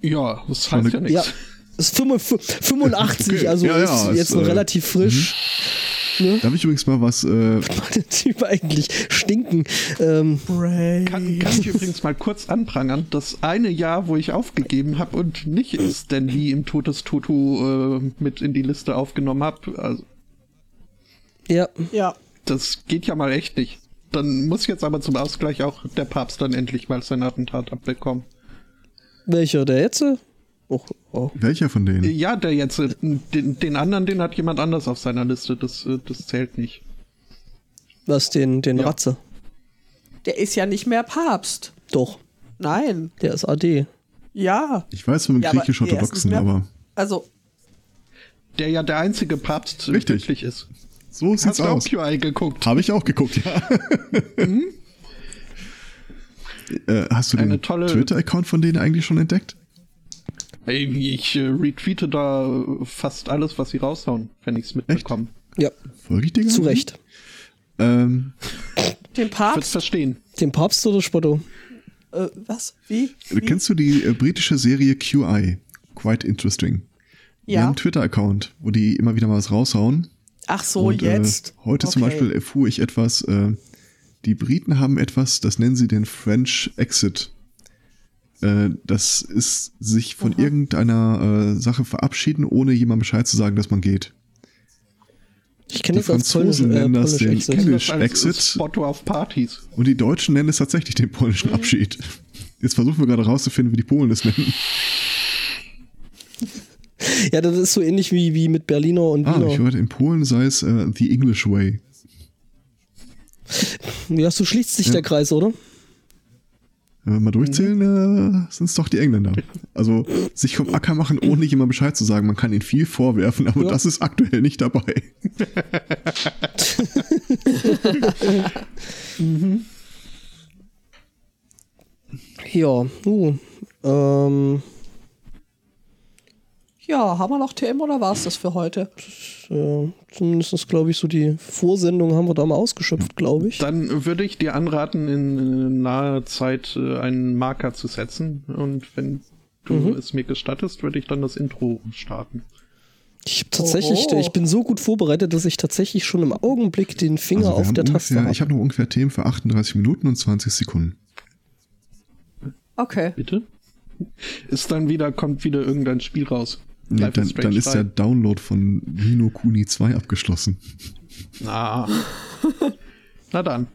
Ja, das heißt ja eine- Ja, nichts. Ist 85, 85 Okay, also ja, ja, ist jetzt ist, noch äh, relativ frisch. Darf ich übrigens mal was, äh, Der Typ eigentlich stinken. Ähm, Kann, kann ich übrigens mal kurz anprangern, das eine Jahr, wo ich aufgegeben habe und nicht Stan Lee im Todestoto äh, mit in die Liste aufgenommen habe, also ja, Ja. das geht ja mal echt nicht. Dann muss jetzt aber zum Ausgleich auch der Papst dann endlich mal sein Attentat abbekommen. welcher? Der jetzt? Oh, oh. welcher von denen? Ja, der jetzt, äh, den, den anderen, den hat jemand anders auf seiner Liste, das, äh, das zählt nicht. Was, den, den Ja. Ratze? Der ist ja nicht mehr Papst. Doch, Nein. der ist AD. Ja. Ich weiß vom Ja, griechisch-orthodoxen, aber Also, der ja der einzige Papst Richtig. wirklich ist. So Hast sieht's du auch aus. QI geguckt? Habe ich auch geguckt, ja. äh, hast du den Twitter-Account von denen eigentlich schon entdeckt? Ey, Ich äh, retweete da fast alles, was sie raushauen, wenn ich's mitbekomme. Ja, Folge ich dir zu? Recht. Ähm, Den Wird's Papst? verstehen. Dem Papst oder Spotto? Äh, was? Wie? Wie? Kennst du die äh, britische Serie QI? Quite interesting. Die Ja. haben einen Twitter-Account, wo die immer wieder mal was raushauen. Ach so, Und, jetzt. Äh, heute zum Okay. Beispiel erfuhr ich etwas, äh, die Briten haben etwas, das nennen sie den French Exit. Äh, das ist sich von irgendeiner äh, Sache verabschieden, ohne jemandem Bescheid zu sagen, dass man geht. Ich kenne Die das als Franzosen Polnisch, äh, nennen das Polish den als Exit. Spotto auf Partys. Und die Deutschen nennen es tatsächlich den polnischen Abschied. Jetzt versuchen wir gerade rauszufinden, wie die Polen das nennen. Ja, das ist so ähnlich wie, wie mit Berliner und Ah, ich hörte, in Polen sei es äh, The English Way. ja, so schließt sich Ja. der Kreis, oder? Wenn wir mal durchzählen, äh, sind es doch die Engländer. Also sich vom Acker machen, ohne jemand Bescheid zu sagen. Man kann ihnen viel vorwerfen, aber Ja. das ist aktuell nicht dabei. Ja, uh, ähm, Ja, haben wir noch Themen oder war es das für heute? äh, zumindest glaube ich so die Vorsendung haben wir da mal ausgeschöpft, glaube ich. Dann würde ich dir anraten, in naher Zeit äh, einen Marker zu setzen. Und wenn du Mhm. es mir gestattest, würde ich dann das Intro starten. Ich hab tatsächlich, Oho. ich bin so gut vorbereitet, dass ich tatsächlich schon im Augenblick den Finger Also auf der Taste ungefähr, habe. ich habe noch ungefähr Themen für 38 Minuten und 20 Sekunden. Okay. Bitte? Ist dann wieder, kommt wieder irgendein Spiel raus. Nee, dann, dann ist 3. der Download von Nino Kuni 2 abgeschlossen. Na. Na dann.